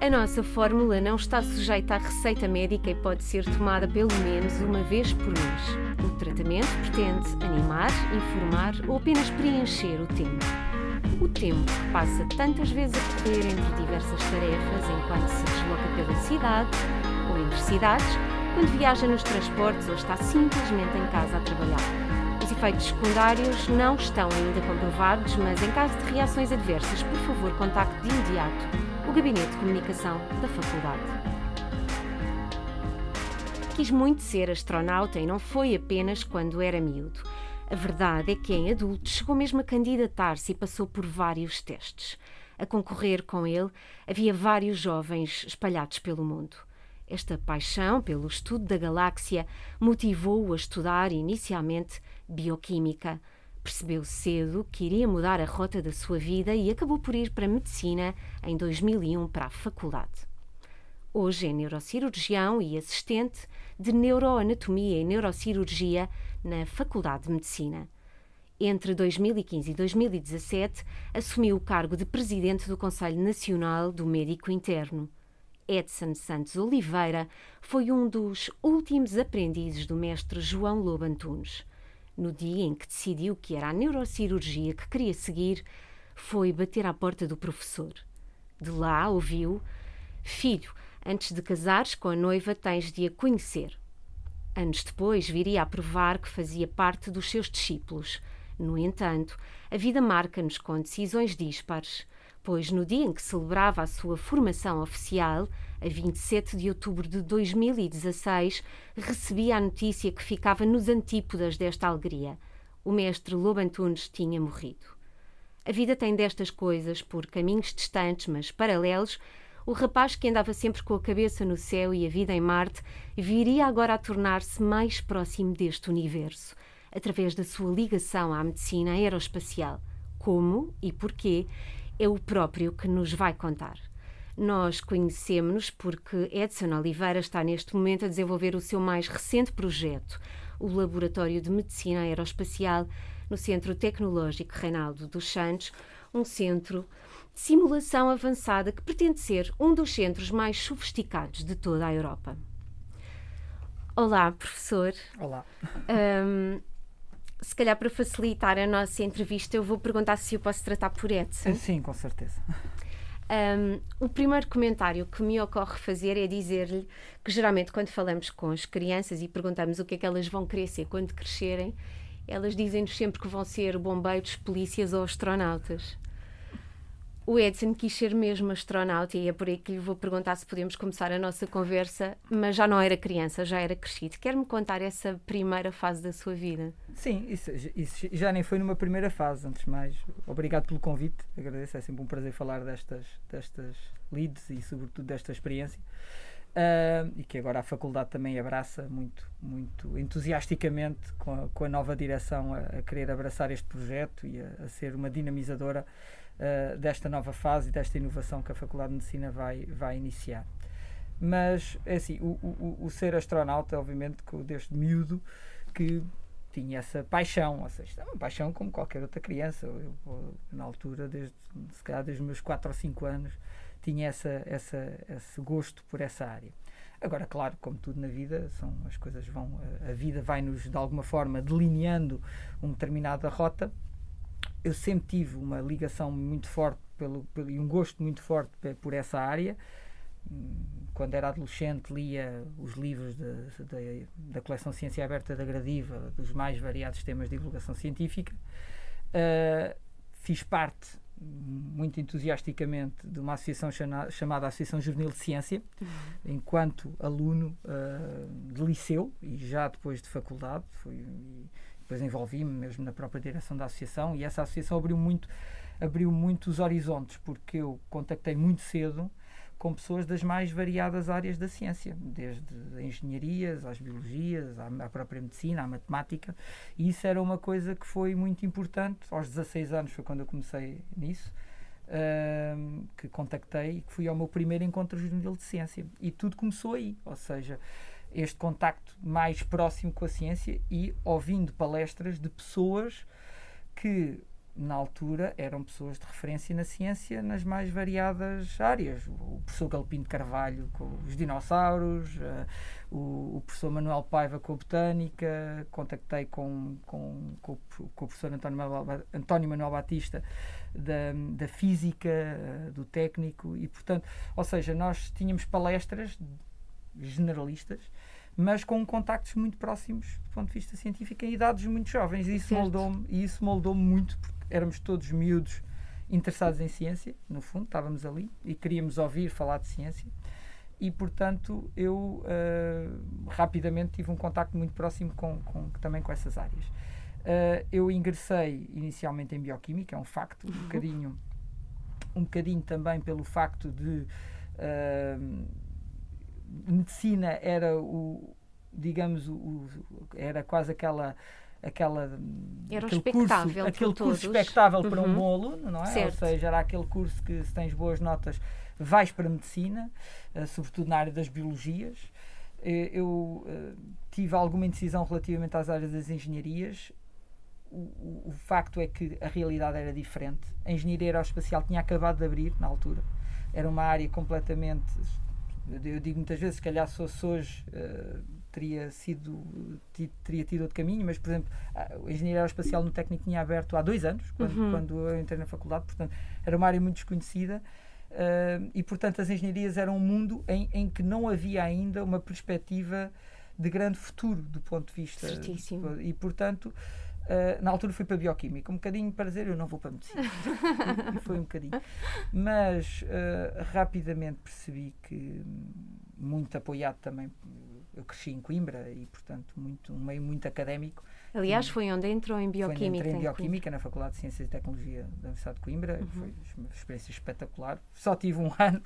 A nossa fórmula não está sujeita à receita médica e pode ser tomada pelo menos uma vez por mês. O tratamento pretende animar, informar ou apenas preencher o tempo. O tempo que passa tantas vezes a correr entre diversas tarefas enquanto se desloca pela cidade ou entre cidades, quando viaja nos transportes ou está simplesmente em casa a trabalhar. Os efeitos secundários não estão ainda comprovados, mas em caso de reações adversas, por favor, contacte de imediato o Gabinete de Comunicação da Faculdade. Quis muito ser astronauta e não foi apenas quando era miúdo. A verdade é que, em adulto, chegou mesmo a candidatar-se e passou por vários testes. A concorrer com ele, havia vários jovens espalhados pelo mundo. Esta paixão pelo estudo da galáxia motivou-o a estudar inicialmente bioquímica Percebeu cedo que iria mudar a rota da sua vida e acabou por ir para a medicina em 2001 para a faculdade. Hoje é neurocirurgião e assistente de neuroanatomia e neurocirurgia na Faculdade de Medicina. Entre 2015 e 2017, assumiu o cargo de presidente do Conselho Nacional do Médico Interno. Edson Santos Oliveira foi um dos últimos aprendizes do mestre João Lobo Antunes no dia em que decidiu que era a neurocirurgia que queria seguir, foi bater à porta do professor. De lá ouviu: Filho, antes de casares com a noiva, tens de a conhecer. Anos depois viria a provar que fazia parte dos seus discípulos. No entanto, a vida marca-nos com decisões dispares, pois no dia em que celebrava a sua formação oficial, a 27 de outubro de 2016, recebia a notícia que ficava nos antípodas desta alegria. O mestre Lobo Antunes tinha morrido. A vida tem destas coisas, por caminhos distantes, mas paralelos. O rapaz que andava sempre com a cabeça no céu e a vida em Marte viria agora a tornar-se mais próximo deste universo, através da sua ligação à medicina aeroespacial. Como e porquê é o próprio que nos vai contar. Nós conhecemos-nos porque Edson Oliveira está neste momento a desenvolver o seu mais recente projeto, o Laboratório de Medicina Aeroespacial, no Centro Tecnológico Reinaldo dos Santos, um centro de simulação avançada que pretende ser um dos centros mais sofisticados de toda a Europa. Olá, professor. Olá. Um, se calhar para facilitar a nossa entrevista, eu vou perguntar se eu posso tratar por Edson. Sim, com certeza. Um, o primeiro comentário que me ocorre fazer é dizer-lhe que geralmente quando falamos com as crianças e perguntamos o que é que elas vão querer ser quando crescerem, elas dizem-nos sempre que vão ser bombeiros, polícias ou astronautas. O Edson quis ser mesmo astronauta e é por aí que lhe vou perguntar se podemos começar a nossa conversa, mas já não era criança, já era crescido. Quer-me contar essa primeira fase da sua vida? Sim, isso, isso, já nem foi numa primeira fase, antes de mais. Obrigado pelo convite, agradeço, é sempre um prazer falar destas, destas leads e sobretudo desta experiência. Uh, e que agora a faculdade também abraça muito, muito entusiasticamente com a, com a nova direção a, a, querer abraçar este projeto e a, a ser uma dinamizadora uh, desta nova fase desta inovação que a Faculdade de Medicina vai, vai iniciar. Mas, é assim, o, o, o ser astronauta, obviamente, que desde miúdo, que tinha essa paixão, ou seja, uma paixão como qualquer outra criança. Eu, na altura, desde, se calhar desde os meus 4 ou 5 anos, tinha essa, essa, esse gosto por essa área. Agora, claro, como tudo na vida, são as coisas vão, a vida vai-nos de alguma forma delineando uma determinada rota eu sempre tive uma ligação muito forte pelo, pelo, e um gosto muito forte por essa área. Quando era adolescente, lia os livros de, de, da coleção Ciência Aberta da Gradiva, dos mais variados temas de divulgação científica. Uh, fiz parte muito entusiasticamente de uma associação chamada, chamada Associação Juvenil de Ciência, uhum. enquanto aluno uh, de liceu e já depois de faculdade. Fui, depois envolvi-me mesmo na própria direção da associação e essa associação abriu muito abriu muito os horizontes porque eu contactei muito cedo com pessoas das mais variadas áreas da ciência, desde engenharias, às biologias, à, própria medicina, à matemática, e isso era uma coisa que foi muito importante. Aos 16 anos foi quando eu comecei nisso, uh, que contactei e que fui ao meu primeiro encontro juvenil de ciência. E tudo começou aí, ou seja, este contacto mais próximo com a ciência e ouvindo palestras de pessoas que na altura eram pessoas de referência na ciência nas mais variadas áreas. O professor Galpino de Carvalho com os dinossauros, uh, o, o, professor Manuel Paiva com a botânica, contactei com, com, com, com o professor António Manuel, António Manuel Batista da, da física, uh, do técnico, e portanto, ou seja, nós tínhamos palestras generalistas mas com contactos muito próximos do ponto de vista científico em idades muito jovens. E isso moldou-me, moldou-me muito, porque éramos todos miúdos interessados em ciência, no fundo, estávamos ali e queríamos ouvir falar de ciência. E, portanto, eu uh, rapidamente tive um contacto muito próximo com, com, também com essas áreas. Uh, eu ingressei inicialmente em bioquímica, é um facto, um uhum. bocadinho, um bocadinho também pelo facto de uh, medicina era o, digamos, o, era quase aquela aquela era aquele curso, aquele curso expectável uhum. para um uhum. bom aluno, não é? Certo. Ou seja, era aquele curso que se tens boas notas vais para a medicina, uh, sobretudo na área das biologias. Uh, eu uh, tive alguma indecisão relativamente às áreas das engenharias. O, o, o, facto é que a realidade era diferente. A engenharia aeroespacial tinha acabado de abrir na altura. Era uma área completamente eu digo muitas vezes, se calhar se fosse hoje uh, teria sido teria tido outro caminho, mas por exemplo a engenharia aeroespacial no técnico tinha aberto há dois anos quando, uhum. quando eu entrei na faculdade, portanto era uma área muito desconhecida uh, e portanto as engenharias eram um mundo em, em que não havia ainda uma perspectiva de grande futuro do ponto de vista Certíssimo. e portanto Uh, na altura fui para a bioquímica, um bocadinho para dizer eu não vou para a medicina. e foi um bocadinho. Mas uh, rapidamente percebi que, muito apoiado também, eu cresci em Coimbra e, portanto, muito, um meio muito académico, Aliás, foi onde entrou em Bioquímica. Foi entrei em Bioquímica, na Faculdade de Ciências e Tecnologia da Universidade de Coimbra. Uhum. Foi uma experiência espetacular. Só tive um ano,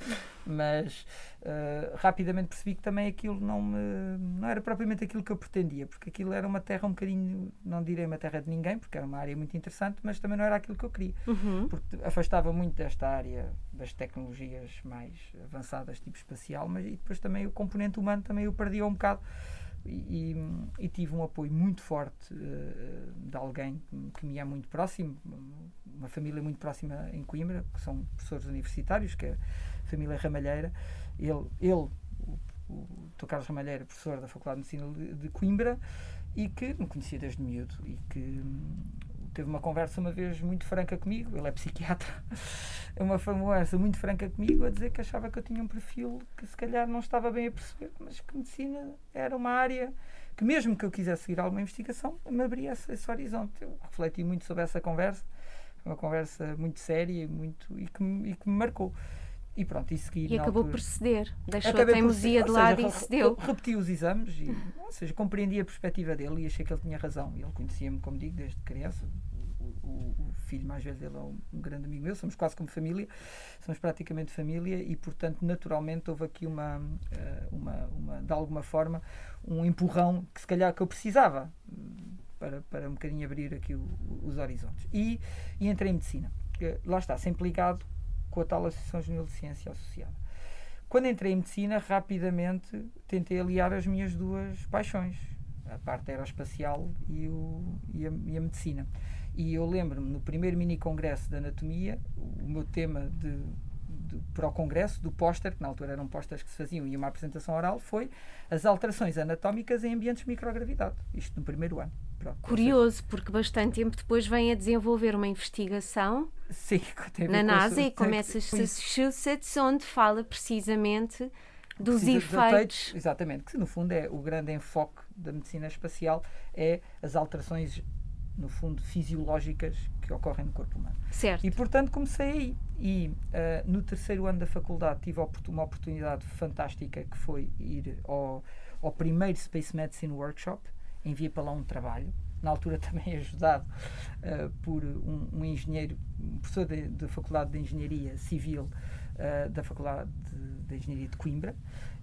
mas uh, rapidamente percebi que também aquilo não, me, não era propriamente aquilo que eu pretendia, porque aquilo era uma terra um bocadinho, não direi uma terra de ninguém, porque era uma área muito interessante, mas também não era aquilo que eu queria. Uhum. Porque afastava muito desta área das tecnologias mais avançadas, tipo espacial, mas e depois também o componente humano também eu perdia um bocado e, e, tive um apoio muito forte uh, de alguém que, me é muito próximo, uma família muito próxima em Coimbra, que são professores universitários, que é a família Ramalheira. Ele, ele o, o Dr. Carlos Ramalheira, professor da Faculdade de Medicina de, Coimbra, e que me conhecia desde miúdo e que teve uma conversa uma vez muito franca comigo, ele é psiquiatra, uma conversa muito franca comigo a dizer que achava que eu tinha um perfil que se calhar não estava bem a perceber, mas que medicina era uma área que mesmo que eu quisesse seguir alguma investigação, me abria esse, esse horizonte. Eu refleti muito sobre essa conversa, uma conversa muito séria muito, e, que, e que me marcou. E pronto, e segui. E acabou altura. por ceder, deixou Acabei a teimosia de lado seja, e cedeu. Repeti os exames e, ou seja, compreendi a perspectiva dele e achei que ele tinha razão. Ele conhecia-me, como digo, desde criança. O, o, o, filho mais velho dele é um, grande amigo meu, somos quase como família, somos praticamente família e, portanto, naturalmente houve aqui uma, eh, uma, uma de alguma forma, um empurrão que se calhar que eu precisava hum, para, para um bocadinho abrir aqui o, os horizontes. E, e entrei em medicina. Lá está, sempre ligado com a tal Associação Juvenil de Ciência Associada. Quando entrei em medicina, rapidamente tentei aliar as minhas duas paixões, a parte aeroespacial e, o, e, a, e a medicina. E eu lembro-me, no primeiro mini congresso de anatomia, o meu tema de, de, para o congresso, do póster, que na altura eram pósteres que se faziam e uma apresentação oral, foi as alterações anatómicas em ambientes de microgravidade. Isto no primeiro ano. Pronto, Curioso, porque bastante tempo depois vem a desenvolver uma investigação Sim, na NASA e começa a Massachusetts, onde fala precisamente dos efeitos. efeitos. Exatamente, que no fundo é o grande enfoque da medicina espacial, é as alterações, no fundo, fisiológicas que ocorrem no corpo humano. Certo. E portanto comecei aí. E uh, no terceiro ano da faculdade tive uma oportunidade fantástica que foi ir ao, ao primeiro Space Medicine Workshop enviei para lá um trabalho, na altura também ajudado uh, por um, um, engenheiro, um professor da Faculdade de Engenharia Civil uh, da Faculdade de, de, Engenharia de Coimbra,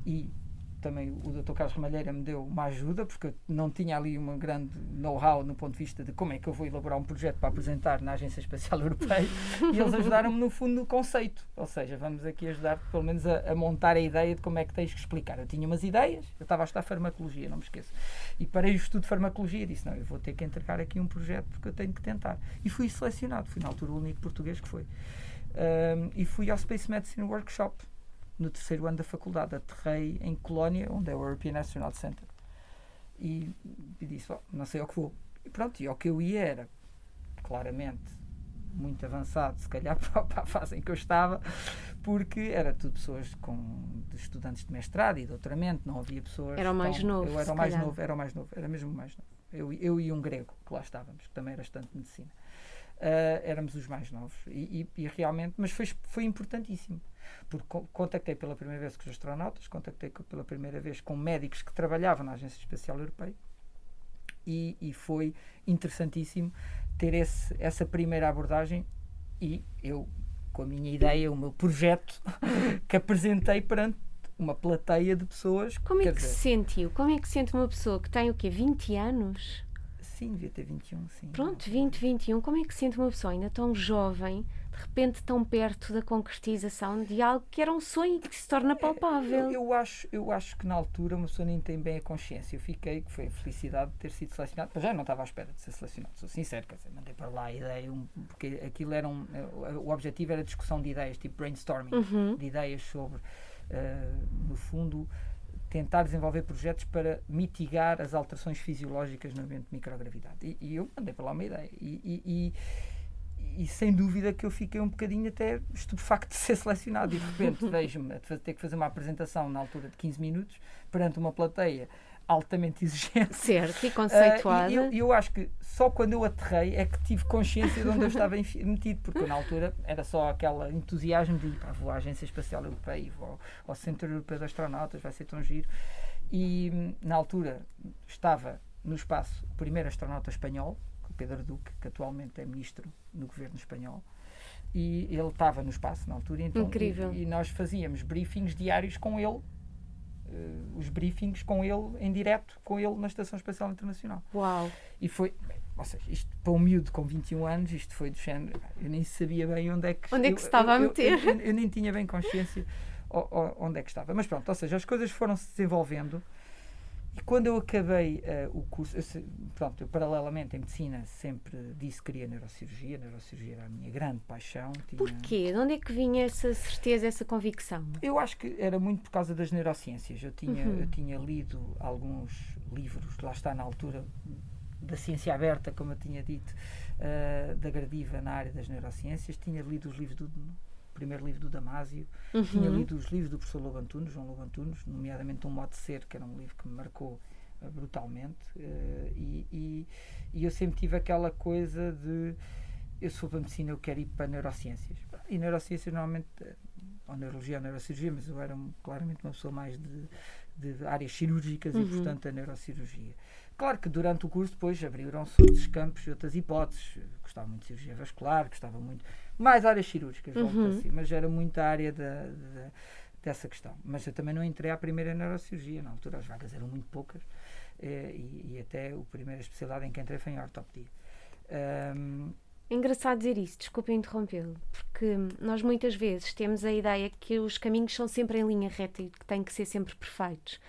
e também o Dr. Carlos Ramalheira me deu uma ajuda, porque eu não tinha ali uma grande know-how no ponto de vista de como é que eu vou elaborar um projeto para apresentar na Agência Espacial Europeia, e eles ajudaram-me no fundo no conceito, ou seja, vamos aqui ajudar pelo menos a, a, montar a ideia de como é que tens que explicar. Eu tinha umas ideias, eu estava a estudar farmacologia, não me esqueço, e parei o estudo de farmacologia e disse, não, eu vou ter que entregar aqui um projeto porque eu tenho que tentar. E fui selecionado, fui na altura o único português que foi. Um, e fui ao Space Medicine Workshop no terceiro ano da faculdade. Aterrei em Colónia, onde é o European Astronaut Center. E, e disse: oh, não sei ao que vou. E pronto, e ao que eu ia era, claramente, muito avançado, se calhar para a fase em que eu estava, porque era tudo pessoas com de estudantes de mestrado e doutoramento, não havia pessoas. Era o mais tão, novo. Eu era o mais calhar. novo, era o mais novo, era mesmo o mais novo. Eu, eu e um grego, que lá estávamos, que também era estudante de medicina. Uh, éramos os mais novos e, e, e, realmente, mas foi, foi importantíssimo porque contactei pela primeira vez com os astronautas, contactei pela primeira vez com médicos que trabalhavam na Agência Espacial Europeia e, e foi interessantíssimo ter esse, essa primeira abordagem e eu, com a minha ideia, o meu projeto, que apresentei perante uma plateia de pessoas. Como é que dizer, se sentiu? Como é que se sente uma pessoa que tem o quê? 20 anos? Sim, devia ter 21, sim. Pronto, 20, 21. Como é que se sente uma pessoa ainda tão jovem de repente tão perto da concretização de algo que era um sonho e que se torna palpável. Eu, eu, acho, eu acho que na altura uma pessoa nem tem bem a consciência. Eu fiquei, que foi a felicidade de ter sido selecionado, mas já não estava à espera de ser selecionado, sou sincero, quer dizer, mandei para lá a ideia, um, porque aquilo era um, o objetivo era discussão de ideias, tipo brainstorming, uhum. de ideias sobre, uh, no fundo, tentar desenvolver projetos para mitigar as alterações fisiológicas no ambiente de microgravidade. E, e eu mandei para lá uma ideia. e, e e sem dúvida que eu fiquei um bocadinho até estupefacto de ser selecionado e de repente vejo-me a ter que fazer uma apresentação na altura de 15 minutos perante uma plateia altamente exigente. Certo, e conceituada. Uh, e eu, eu, acho que só quando eu aterrei é que tive consciência de onde eu estava metido, porque na altura era só aquele entusiasmo de pá, vou à Agência Espacial Europeia, vou ao, ao Centro Europeu de Astronautas, vai ser tão giro. E na altura estava no espaço o primeiro astronauta espanhol, Pedro Duque, que atualmente é ministro no governo espanhol. E ele estava no espaço na altura. Então, Incrível. E, e nós fazíamos briefings diários com ele, os briefings com ele em direto, com ele na Estação Espacial Internacional. Uau! E foi, ou seja, isto para um miúdo com 21 anos, isto foi do género. Eu nem sabia bem onde é que, onde é que se estava eu, a meter. Eu, eu, eu, nem tinha bem consciência onde é que estava. Mas pronto, ou seja, as coisas foram se desenvolvendo. E quando eu acabei uh, o curso, eu, pronto, eu paralelamente em medicina sempre disse que queria neurocirurgia, neurocirurgia era a minha grande paixão. Tinha... Porquê? De onde é que vinha essa certeza, essa convicção? Eu acho que era muito por causa das neurociências. Eu tinha, uhum. eu tinha lido alguns livros, lá está na altura da ciência aberta, como eu tinha dito, uh, da Gradiva na área das neurociências, tinha lido os livros do primeiro livro do Damásio, uhum. tinha lido os livros do professor Lobo Antunes, João Lobo Antunes, nomeadamente Um Modo de Ser, que era um livro que me marcou uh, brutalmente, uh, e, e, e, eu sempre tive aquela coisa de eu sou para a medicina, eu quero ir para neurociências. E neurociências normalmente, eh, ou neurologia ou neurocirurgia, mas eu era um, claramente uma pessoa mais de, de áreas cirúrgicas uhum. e, portanto, a neurocirurgia. Claro que durante o curso depois abriram-se outros campos e outras hipóteses. Gostava muito de cirurgia vascular, gostava muito mais áreas cirúrgicas, uhum. assim, mas era muita área da, da, dessa questão. Mas eu também não entrei à primeira neurocirurgia, na altura as vagas eram muito poucas eh, e, e, até a primeira especialidade em que entrei foi em ortopedia. Um, engraçado dizer isso, desculpe interrompê-lo, porque nós muitas vezes temos a ideia que os caminhos são sempre em linha reta e que têm que ser sempre perfeitos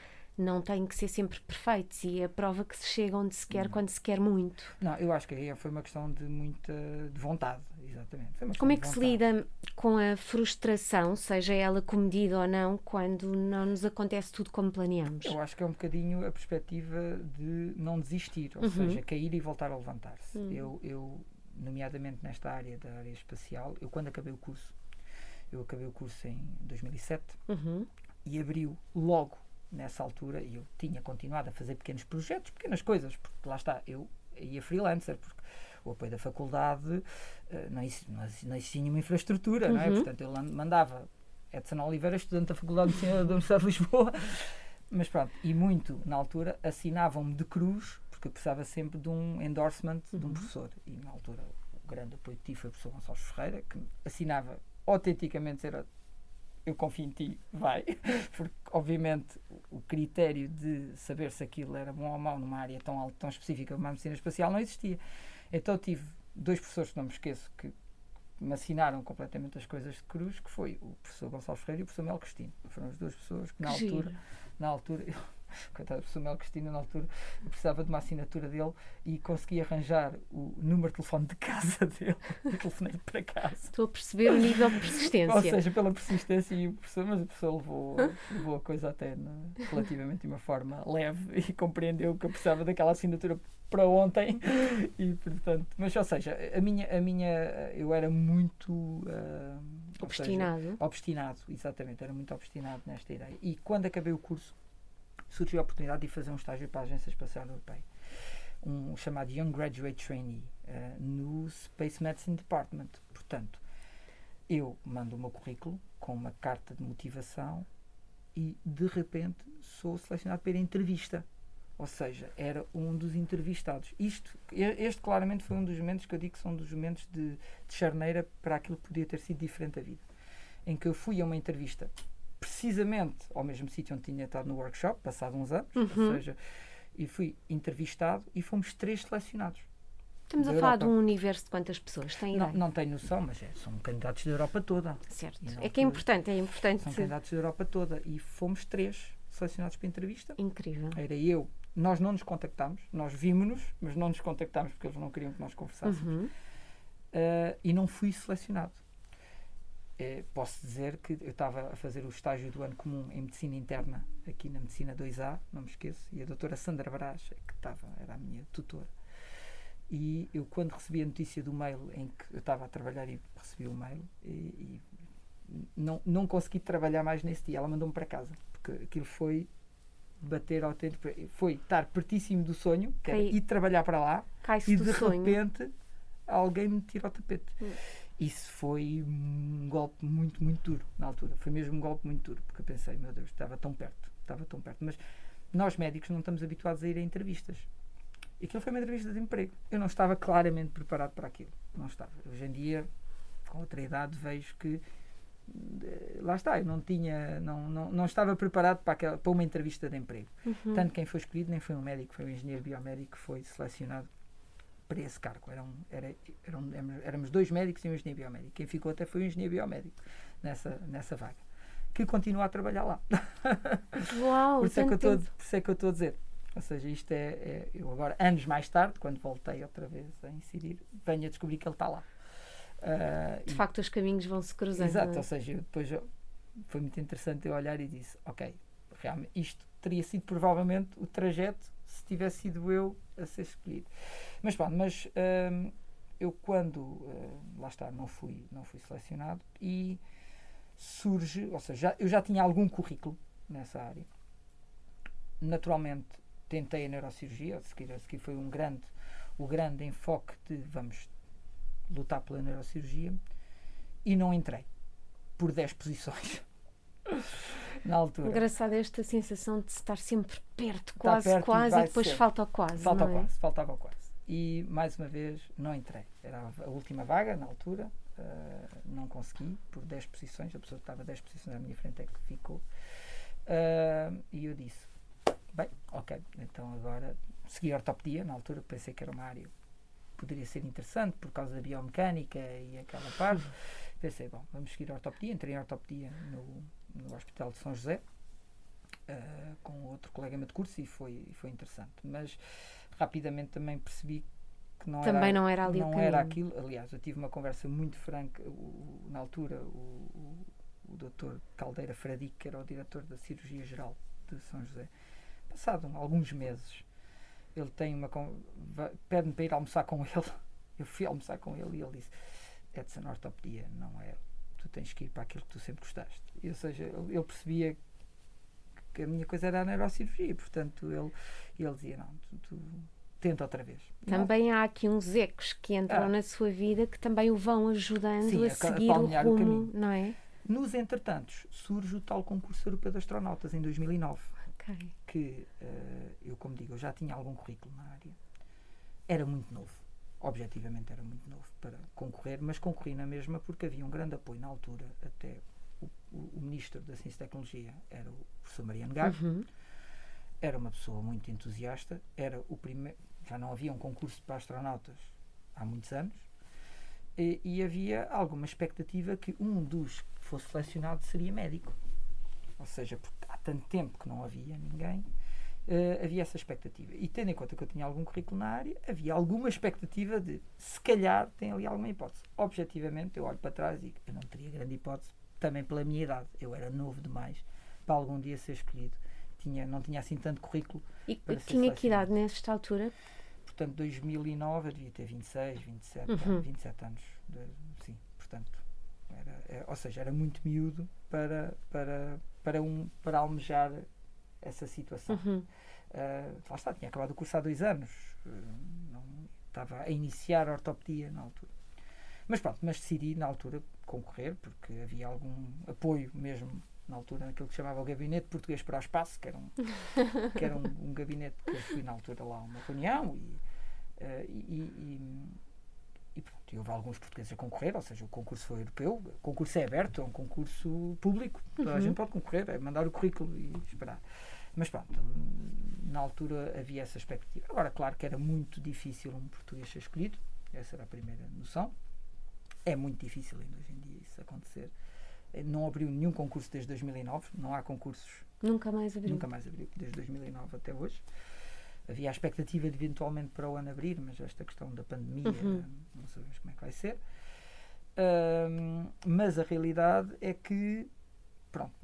não têm que ser sempre perfeitos e é a prova que se chega onde se quer quando se quer muito. Não, eu acho que aí foi uma questão de muita de vontade, exatamente. Como é que se lida com a frustração, seja ela comedida ou não, quando não nos acontece tudo como planeamos? Eu acho que é um bocadinho a perspectiva de não desistir, ou uhum. seja, cair e voltar a levantar-se. Uhum. Eu, eu, nomeadamente nesta área da área espacial, eu quando acabei o curso, eu acabei o curso em 2007 uhum. e abriu logo nessa altura e eu tinha continuado a fazer pequenos projetos, pequenas coisas, porque lá está, eu ia freelancer, porque o apoio da faculdade uh, não, existia, não existia nenhuma infraestrutura, uhum. não é? Uhum. Portanto, eu mandava Edson Oliveira, estudante da Faculdade de da Universidade de Lisboa, mas pronto, e muito na altura assinavam-me de cruz, porque eu precisava sempre de um endorsement uhum. de um uhum. professor, e na altura o grande apoio que tive foi o professor Gonçalves Ferreira, que assinava autenticamente ser eu confio em ti, vai. Porque, obviamente, o critério de saber se aquilo era bom ou mau numa área tão, alta, tão específica como a medicina espacial não existia. Então, tive dois professores que não me esqueço que me assinaram completamente as coisas de cruz, que foi o professor Gonçalves Ferreira e o professor Mel Cristino. Foram as duas pessoas que, na Que altura, giro. na altura, eu, coitado do professor Mel Cristina, na altura, eu precisava de uma assinatura dele e consegui arranjar o número de telefone de casa dele e telefonei para casa. Estou a perceber o nível de Ou persistência. seja, pela persistência e o professor, mas o professor levou, levou a coisa até na- relativamente de uma forma leve e compreendeu que eu precisava daquela assinatura para ontem e portanto, mas ou seja, a minha, a minha eu era muito ah, ou seja, Obstinado. obstinado, exatamente, era muito obstinado nesta ideia. E quando acabei o curso, surgiu a oportunidade de fazer um estágio para a Agência Espacial Europeia, um chamado Young Graduate Trainee, eh, no Space Medicine Department. Portanto, eu mando o meu currículo com uma carta de motivação e, de repente, sou selecionado para ir à entrevista. Ou seja, era um dos entrevistados. Isto, este claramente foi um dos momentos que eu digo que são dos momentos de, de charneira para aquilo que podia ter sido diferente da vida. Em que eu fui a uma entrevista precisamente ao mesmo sítio onde tinha estado no workshop, passado uns anos, Uhum. ou seja, e fui entrevistado e fomos três selecionados. Estamos a falar de Europa. um universo de quantas pessoas? Tem Não, não tenho noção, mas é, são candidatos da Europa toda. Certo. É que é importante, é importante. São candidatos da Europa toda. E fomos três selecionados para a entrevista. Incrível. Era eu. Nós não nos contactámos, nós vimos-nos, mas não nos contactámos porque eles não queriam que nós conversássemos. Uhum. Uh, e não fui selecionado. Eh, posso dizer que eu estava a fazer o estágio do ano comum em Medicina Interna, aqui na Medicina 2A, não me esqueço, e a doutora Sandra Brás, é que estava, era a minha tutora. E eu, quando recebi a notícia do mail em que eu estava a trabalhar e recebi o mail, e, e não, não consegui trabalhar mais nesse dia. Ela mandou-me para casa, porque aquilo foi bater ao tempo, foi estar pertíssimo do sonho, que era Cai- ir trabalhar para lá, e de sonho. repente alguém me tira o tapete. Hum. Isso foi um golpe muito, muito duro na altura. Foi mesmo um golpe muito duro, porque eu pensei, meu Deus, estava tão perto, estava tão perto. Mas nós médicos não estamos habituados a ir a entrevistas. E aquilo foi uma entrevista de emprego. Eu não estava claramente preparado para aquilo. Não estava. Hoje em dia, com outra idade, vejo que eh, lá está, eu não tinha, não, não, não estava preparado para, aquela, para uma entrevista de emprego. Uhum. Tanto quem foi escolhido nem foi um médico, foi um engenheiro biomédico que foi selecionado para esse cargo. Eram, era, eram, éramos dois médicos e um engenheiro biomédico. Quem ficou até foi um engenheiro biomédico nessa, nessa vaga, que continua a trabalhar lá. Uau, por, isso é que eu estou, por isso é que eu estou a dizer. Ou seja, isto é, é- Eu agora, anos mais tarde, quando voltei outra vez a incidir, venho a descobrir que ele está lá. Ah, De e- facto, os caminhos vão se cruzando. Exato, é? ou seja, depois eu- foi muito interessante eu olhar e disse, ok, realmente isto teria sido provavelmente o trajeto se tivesse sido eu a ser escolhido. Mas pronto, mas hum, eu quando hum, lá está, não fui, não fui selecionado e surge, ou seja, já- eu já tinha algum currículo nessa área. Naturalmente tentei a neurocirurgia, seguir foi um grande, o grande enfoque de vamos lutar pela neurocirurgia e não entrei por 10 posições na altura. Engraçado esta sensação de estar sempre perto, quase, perto e quase, vai e depois ser. falta o quase. Falta não é? quase, faltava o quase. E mais uma vez não entrei. Era a última vaga na altura, eh, não consegui por 10 posições. A pessoa que estava 10 posições à minha frente é que ficou. Eh, e eu disse: bem, ok, então agora segui a ortopedia. Na altura pensei que era uma área que poderia ser interessante por causa da biomecânica e aquela parte. Pensei: bom, vamos seguir a ortopedia. Entrei em ortopedia no, no Hospital de São José. eh, com outro colega meu de curso e foi, foi interessante. Mas rapidamente também percebi que não Também era, não era ali não era aquilo. Aliás, eu tive uma conversa muito franca o- na altura. O, o, o doutor Caldeira Fradique, que era o diretor da cirurgia geral de São José, passado um- alguns meses, ele tem uma pede-me para ir almoçar com ele. Eu fui almoçar com ele e ele disse: Edson, ortopedia não é. Tu tens que ir para aquilo que tu sempre gostaste. E, ou seja, ele, ele percebia que a minha coisa era a neurocirurgia, portanto, ele, ele dizia: Não, tu, tu tenta outra vez. E não, Também há aqui uns ecos que entram Ah. na sua vida que também o vão ajudando Sim, a a ca- a seguir o palmear o rumo, caminho. não é? Nos entretantos, surge o tal concurso europeu de astronautas em 2009. Ok. que eh, eu, como digo, eu já tinha algum currículo na área. Era muito novo. Objetivamente era muito novo para concorrer, mas concorri na mesma porque havia um grande apoio na altura, até o, o- o Ministro da Ciência e Tecnologia era o professor Mariano Gago. Uhum. Era uma pessoa muito entusiasta. Era o primeiro. Já não havia um concurso para astronautas há muitos anos. E, e havia alguma expectativa que um dos que fosse selecionado seria médico. Ou seja, porque há tanto tempo que não havia ninguém uh, havia essa expectativa. E tendo em conta que eu tinha algum currículo na área, havia alguma expectativa de, se calhar, tem ali alguma hipótese. Objetivamente, eu olho para trás e eu não teria grande hipótese, também pela minha idade. Eu era novo demais para algum dia ser escolhido. Tinha, não tinha assim tanto currículo. E tinha que idade nesta altura? Portanto, 2009 eu devia ter 26, 27, uhum. 27 anos. De, sim, portanto, era, é, ou seja, era muito miúdo para, para, para, um, para almejar essa situação. Uhum. Uh, lá está, tinha acabado o curso há dois anos, uh, não, estava a iniciar a ortopedia na altura. Mas pronto, mas decidi na altura concorrer, porque havia algum apoio mesmo na altura naquilo que chamava o Gabinete Português para o Espaço, que era um, que era um, um gabinete que eu fui na altura lá a uma reunião e, uh, e, e, e, houve alguns portugueses a concorrer, ou seja, o concurso foi europeu, o concurso é aberto, é um concurso público, toda uhum. a gente pode concorrer, é mandar o currículo e esperar. Mas pronto, na altura havia essa expectativa. Agora, claro que era muito difícil um português ser escolhido, essa era a primeira noção. É muito difícil ainda hoje em dia isso acontecer. Não abriu nenhum concurso desde 2009, não há concursos. Nunca mais abriu. Nunca mais abriu, desde 2009 até hoje. Havia a expectativa de eventualmente para o ano abrir, mas esta questão da pandemia uhum. não sabemos como é que vai ser. mas a realidade é que, pronto,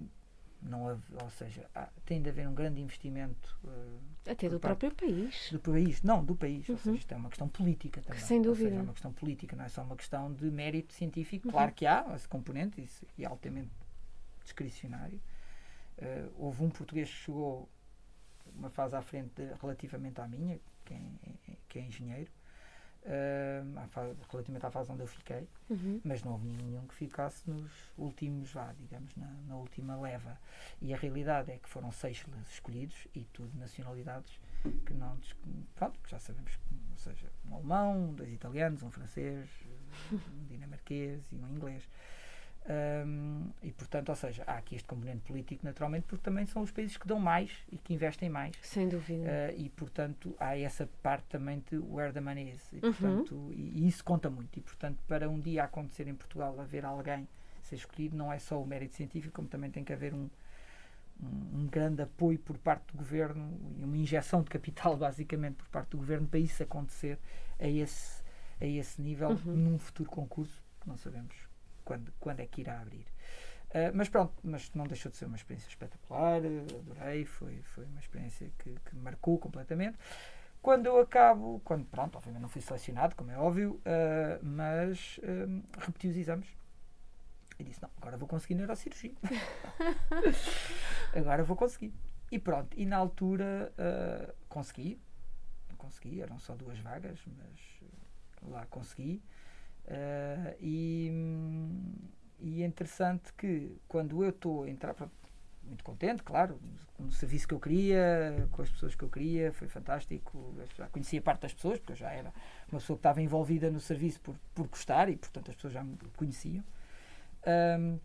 não ou seja, há, tem de haver um grande investimento uh, até do próprio país. Do país, não, do país. Uhum. Ou seja, isto é uma questão política também. Sem dúvida. Ou seja, é uma questão política, não é só uma questão de mérito científico. Uhum. Claro que há esse componente isso, e é altamente discricionário. Uh, houve um português que chegou uma fase à frente de, relativamente à minha, que é, que é engenheiro, uh, relativamente à fase onde eu fiquei, uhum. mas não houve nenhum que ficasse nos últimos, vá, digamos, na, na, última leva. E a realidade é que foram seis escolhidos e tudo nacionalidades que não. Pronto, já sabemos, ou seja, um alemão, dois italianos, um francês, um dinamarquês e um inglês. Um, e portanto, ou seja, há aqui este componente político naturalmente porque também são os países que dão mais e que investem mais. Sem dúvida. Uh, e portanto há essa parte também de where the money is. E, portanto, uhum. e, e, isso conta muito. E portanto, para um dia acontecer em Portugal haver alguém ser escolhido, não é só o mérito científico, como também tem que haver um, um, um grande apoio por parte do governo e uma injeção de capital basicamente por parte do governo para isso acontecer a esse, a esse nível uhum. num futuro concurso que não sabemos quando, quando é que irá abrir. Uh, mas pronto, mas não deixou de ser uma experiência espetacular, adorei, foi, foi uma experiência que, que marcou completamente. Quando eu acabo, quando pronto, obviamente não fui selecionado, como é óbvio, uh, mas uh, repeti os exames e disse: Não, agora vou conseguir neurocirurgia. agora vou conseguir. E pronto, e na altura consegui, consegui, eram só duas vagas, mas lá consegui. Uh, e, e é interessante que quando eu estou a entrar, muito contente, claro, no serviço que eu queria, com as pessoas que eu queria, foi fantástico. Eu já conhecia parte das pessoas, porque eu já era uma pessoa que estava envolvida no serviço por, por gostar e, portanto, as pessoas já me conheciam. Um,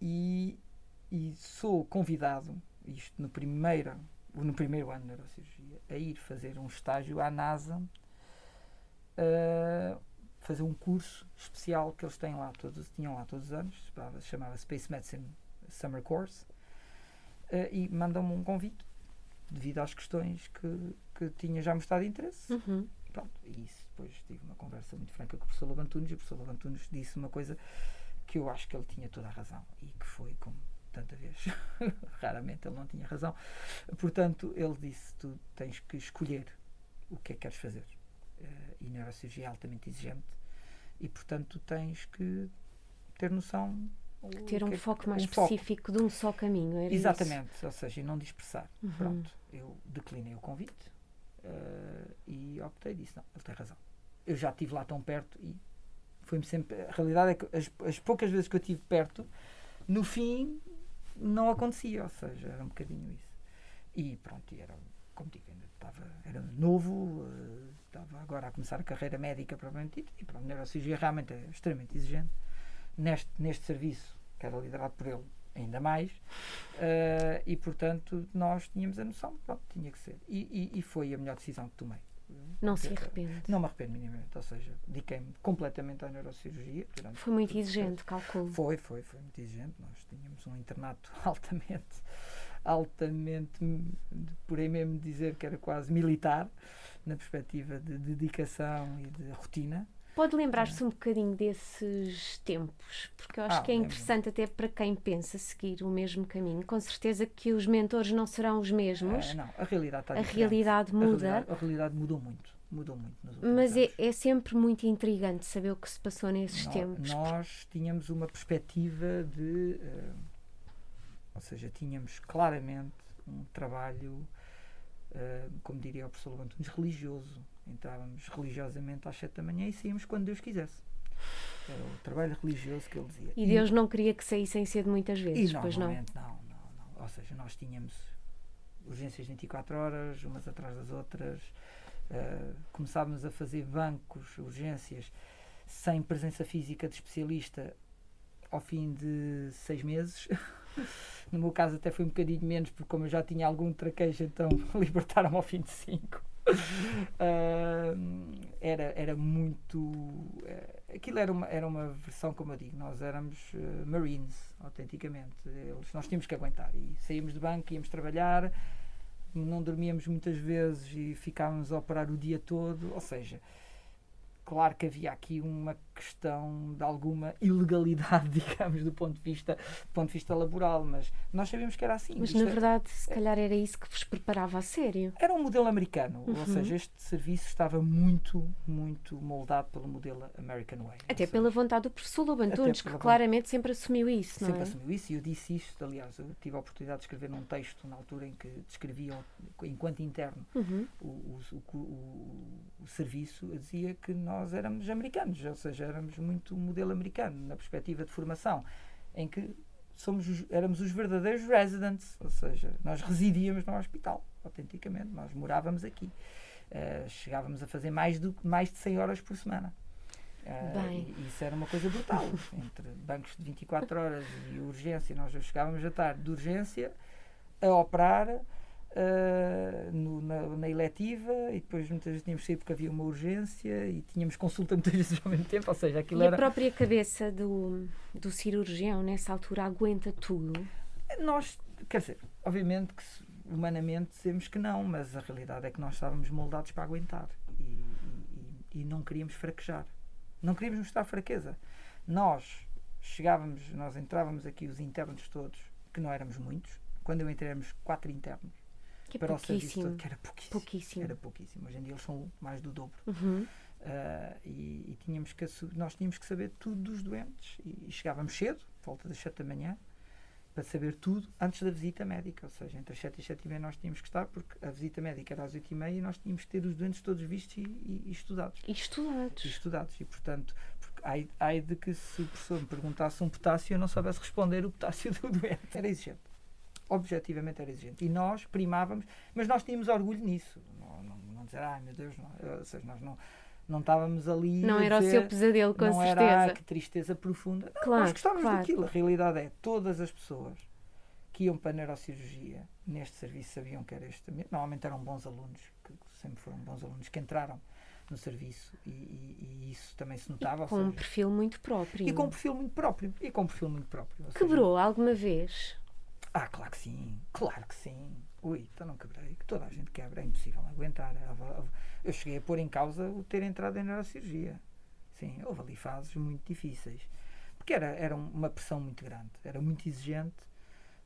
e, e, sou convidado, isto no primeiro, no primeiro ano de neurocirurgia, a ir fazer um estágio à NASA. Uh, fazer um curso especial que eles têm lá todos, tinham lá todos os anos, chamava Space Medicine Summer Course, uh, e mandam-me um convite devido às questões que, que tinha já mostrado interesse. Uhum. Pronto, e isso depois tive uma conversa muito franca com o professor Lobantunes e o professor Lobantunes disse uma coisa que eu acho que ele tinha toda a razão e que foi como tanta vez, raramente ele não tinha razão. Portanto, ele disse: Tu tens que escolher o que é que queres fazer e neurocirurgia é altamente exigente e, portanto, tens que ter noção. Ter um que, é foco mais um específico foco. de um só caminho, era Exatamente, isso? ou seja, e não dispersar. Uhum. Pronto, eu declinei o convite uh, e optei disse: não, ele tem razão. Eu já estive lá tão perto e foi-me sempre. A realidade é que as, as poucas vezes que eu estive perto, no fim, não acontecia, ou seja, era um bocadinho isso. E pronto, e era, como digo, ainda estava, era novo, uh, estava agora a começar a carreira médica propriamente dita, e a neurocirurgia realmente é extremamente exigente. Neste, neste serviço, que era liderado por ele, ainda mais. Uh, e portanto nós tínhamos a noção, pronto, tinha que ser. E, e, e foi a melhor decisão que tomei. Não se arrepende? Não me arrependo minimamente, ou seja, dediquei-me completamente à neurocirurgia. Foi muito exigente, calculo. Foi, foi, foi muito exigente. Nós tínhamos um internato altamente, altamente, por aí mesmo dizer que era quase militar, na perspectiva de dedicação e de rotina. Pode lembrar-se um bocadinho desses tempos, porque eu acho ah, que é interessante até para quem pensa seguir o mesmo caminho. Com certeza que os mentores não serão os mesmos. É, não, a realidade está A realidade muda. A realidade, a realidade, mudou muito. Mudou muito Mas é, é, sempre muito intrigante saber o que se passou nesses nós, tempos. Nós tínhamos uma perspectiva de. Uh, ou seja, tínhamos claramente um trabalho, uh, como diria o professor Levantunes, religioso Entrávamos religiosamente às sete da manhã e saíamos quando Deus quisesse. Era o trabalho religioso que ele dizia. E Deus e, não queria que saíssem cedo muitas vezes, e pois não? Não, não, não. Ou seja, nós tínhamos urgências 24 horas, umas atrás das outras. Uh, começávamos a fazer bancos, urgências, sem presença física de especialista ao fim de seis meses. no meu caso até foi um bocadinho menos, porque como eu já tinha algum traquejo, então libertaram-me ao fim de cinco uh, era, era muito. Uh, aquilo era uma, era uma versão, como eu digo, nós éramos uh, Marines, autenticamente. Eles, nós tínhamos que aguentar. E saímos de banco, íamos trabalhar, não dormíamos muitas vezes e ficávamos a operar o dia todo. Ou seja, claro que havia aqui uma questão de alguma ilegalidade, digamos, do ponto de vista, do ponto de vista laboral, mas nós sabíamos que era assim. Mas na é verdade, se calhar era isso que vos preparava a sério. Era um modelo americano, uhum. ou seja, este serviço estava muito, muito moldado pelo modelo American Way. Até pela vontade do professor Lobo Antunes, que claramente sempre assumiu isso, sempre não é? assumiu isso e eu disse isto, aliás, eu tive a oportunidade de escrever num texto na altura em que descrevia, enquanto interno, uhum. o, o, o, o serviço, eu dizia que nós éramos americanos, ou seja, éramos muito modelo americano, na perspectiva de formação, em que somos os, éramos os verdadeiros residents, ou seja, nós residíamos no hospital, autenticamente, nós morávamos aqui. Uh, chegávamos a fazer mais, do, mais de 100 horas por semana. Uh, e, isso era uma coisa brutal. Entre bancos de 24 horas e urgência, nós chegávamos a estar de urgência a operar Uh, no, na, na, eletiva e depois muitas vezes tínhamos que sair porque havia uma urgência e tínhamos consulta muitas vezes ao mesmo tempo, ou seja, aquilo e era... a própria cabeça do, do cirurgião nessa altura aguenta tudo? Nós, quer dizer, obviamente que humanamente dizemos que não, mas a realidade é que nós estávamos moldados para aguentar e, e, e não queríamos fraquejar, não queríamos mostrar fraqueza. Nós chegávamos, nós entrávamos aqui os internos todos, que não éramos muitos, quando eu entrei éramos quatro internos, que para o serviço todo, que era pouquíssimo, pouquíssimo, Era pouquíssimo. Hoje em dia eles são mais do dobro. Uhum. Uh, e, e, tínhamos que, nós tínhamos que saber tudo dos doentes. E, e chegávamos cedo, volta das 7 da manhã, para saber tudo antes da visita médica. Ou seja, entre as 7 e as 7 e meia nós tínhamos que estar, porque a visita médica era às 8 e meia e nós tínhamos que ter os doentes todos vistos e, e, e estudados. E estudados. E estudados. E, portanto, ai, ai de que se o professor me perguntasse um potássio eu não soubesse responder o potássio do doente. Era exigente objetivamente era exigente. E nós primávamos, mas nós tínhamos orgulho nisso. Não, não, não dizer, ai meu Deus, não, ou seja, nós não, não estávamos ali. Não era dizer, o seu pesadelo, com não certeza. Era, ah, que tristeza profunda. Não, claro, nós gostávamos claro. daquilo. A realidade é todas as pessoas que iam para a neurocirurgia neste serviço sabiam que era este. Normalmente eram bons alunos, que sempre foram bons alunos, que entraram no serviço e, e, e isso também se notava. E com seja, um perfil muito próprio. E com um perfil muito próprio. E com um perfil muito próprio. Quebrou seja, alguma vez? Ah, claro que sim, claro que sim. Ui, então não quebrei, que toda a gente quebra, é impossível aguentar. Eu cheguei a pôr em causa o ter entrado em neurocirurgia. Sim, houve ali fases muito difíceis. Porque era, era uma pressão muito grande, era muito exigente.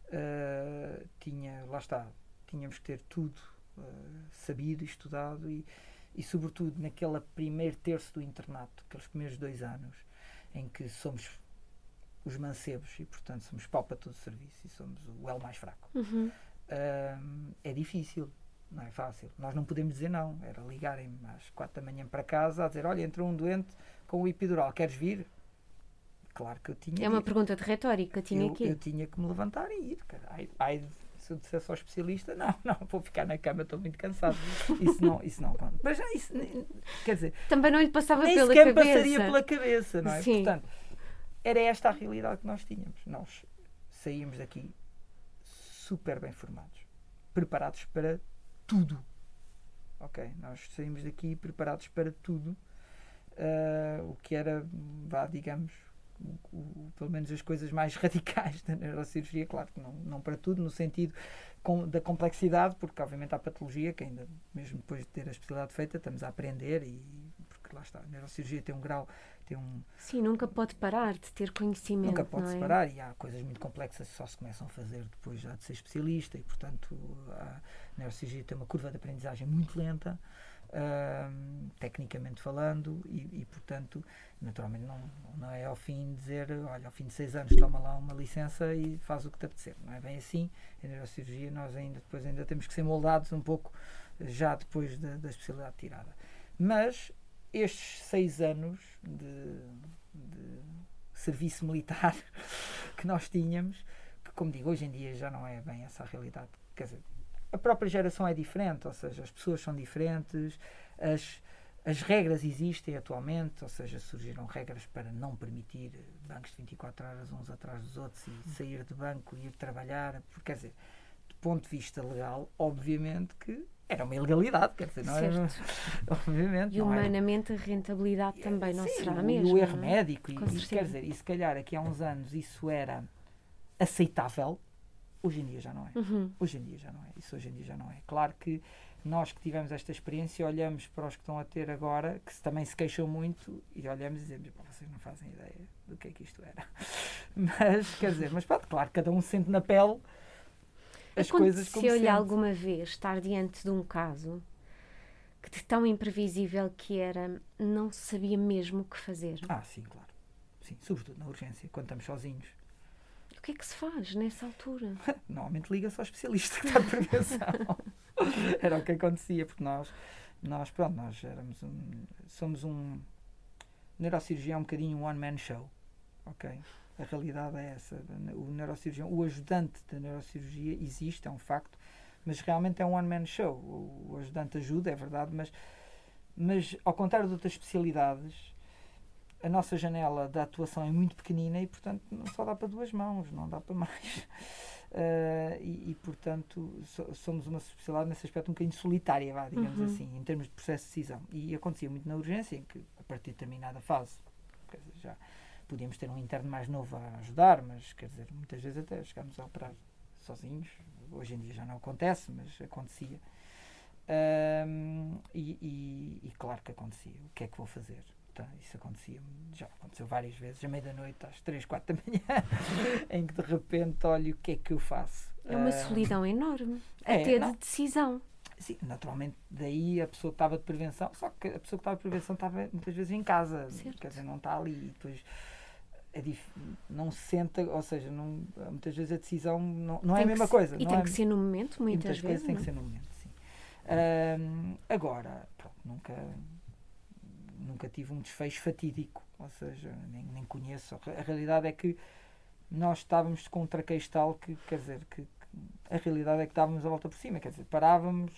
Uh, tinha, lá está, tínhamos que ter tudo uh, sabido, estudado e, e, sobretudo, naquele primeiro terço do internato, aqueles primeiros dois anos, em que somos os mancebos e, portanto, somos pau para todo o serviço e somos o L mais fraco. Uhum. Um, é difícil, não é fácil. Nós não podemos dizer não. Era ligarem-me às quatro da manhã para casa a dizer: Olha, entrou um doente com o epidural, queres vir? Claro que eu tinha. É uma pergunta de retórica, tinha eu, que ir. Eu tinha que me levantar e ir. Ai, ai, se eu dissesse ao especialista, não, não, vou ficar na cama, estou muito cansado. Isso não, isso não Mas já, isso, quer dizer. Também não lhe passava nem pela cabeça. passaria passaria pela cabeça, não é? Sim. Portanto, era esta a realidade que nós tínhamos. Nós saímos daqui super bem formados, preparados para tudo. Ok? Nós saímos daqui preparados para tudo. Uh, o que era, vá, digamos, o, o, pelo menos as coisas mais radicais da neurocirurgia, claro que não, não para tudo, no sentido com, da complexidade, porque obviamente há patologia que ainda, mesmo depois de ter a especialidade feita, estamos a aprender e porque lá está, a neurocirurgia tem um grau, tem um... Sim, nunca pode parar de ter conhecimento, Nunca pode é? parar e há coisas muito complexas que só se começam a fazer depois já de ser especialista e, portanto, a neurocirurgia tem uma curva de aprendizagem muito lenta, uh, tecnicamente falando, e, e, portanto, naturalmente não, não é ao fim dizer, olha, ao fim de seis anos toma lá uma licença e faz o que te apetecer. Não é bem assim. A neurocirurgia nós ainda depois ainda temos que ser moldados um pouco já depois da, da especialidade tirada. Mas estes seis anos de, de serviço militar que nós tínhamos, que como digo, hoje em dia já não é bem essa a realidade. Quer dizer, a própria geração é diferente, ou seja, as pessoas são diferentes, as, as regras existem atualmente, ou seja, surgiram regras para não permitir bancos de 24 horas uns atrás dos outros e sair de banco e ir trabalhar, porque, quer dizer, do ponto de vista legal, obviamente que era uma ilegalidade, quer dizer, não era, obviamente. E humanamente a rentabilidade também não Sim, será a mesma. E o erro é? médico, e, quer dizer, e se calhar aqui há uns anos isso era aceitável, hoje em dia já não é. Uhum. Hoje em dia já não é. Isso hoje em dia já não é. Claro que nós que tivemos esta experiência olhamos para os que estão a ter agora, que também se queixam muito, e olhamos e dizemos, vocês não fazem ideia do que é que isto era. Mas, quer dizer, mas pronto, claro, cada um sente na pele as coisas como olhar alguma vez estar diante de um caso que de tão imprevisível que era, não sabia mesmo o que fazer. Ah, sim, claro. Sim, sobretudo na urgência, quando estamos sozinhos. O que é que se faz nessa altura? Normalmente liga-se ao especialista que está de prevenção. Era o que acontecia, porque nós, nós pronto, nós éramos um, somos um neurocirurgião um bocadinho um one-man show, ok? A realidade é essa. O neurocirurgião, o ajudante da neurocirurgia existe, é um facto, mas realmente é um one-man show. O ajudante ajuda, é verdade, mas, mas ao contrário de outras especialidades, a nossa janela de atuação é muito pequenina e, portanto, não só dá para duas mãos, não dá para mais. Uh, e, e, portanto, so, somos uma especialidade nesse aspecto um bocadinho solitária, vá, digamos uhum. assim, em termos de processo de decisão. E acontecia muito na urgência, em que, a partir de determinada fase, podíamos ter um interno mais novo a ajudar, mas quer dizer, muitas vezes até chegámos a operar sozinhos. Hoje em dia já não acontece, mas acontecia. Um, e, e, e, claro que acontecia. O que é que vou fazer? Tá, isso acontecia, já aconteceu várias vezes, à meia-noite, às 3, 4 da manhã, em que de repente olho o que é que eu faço. É uma solidão enorme, até não? de decisão. Sim, naturalmente, daí a pessoa que estava de prevenção, só que a pessoa que estava de prevenção estava muitas vezes em casa, certo. quer dizer, não está ali. E depois é dif... não se senta, ou seja, não, muitas vezes a decisão não, não é a mesma se, coisa. E tem é, que ser no momento, muitas, muitas vezes. tem que ser no momento, sim. Um, agora, pronto, nunca, nunca tive um desfecho fatídico, ou seja, nem, nem conheço. A realidade é que nós estávamos com um traquejo tal que, quer dizer, que, que a realidade é que dávamos a volta por cima, quer dizer, parávamos,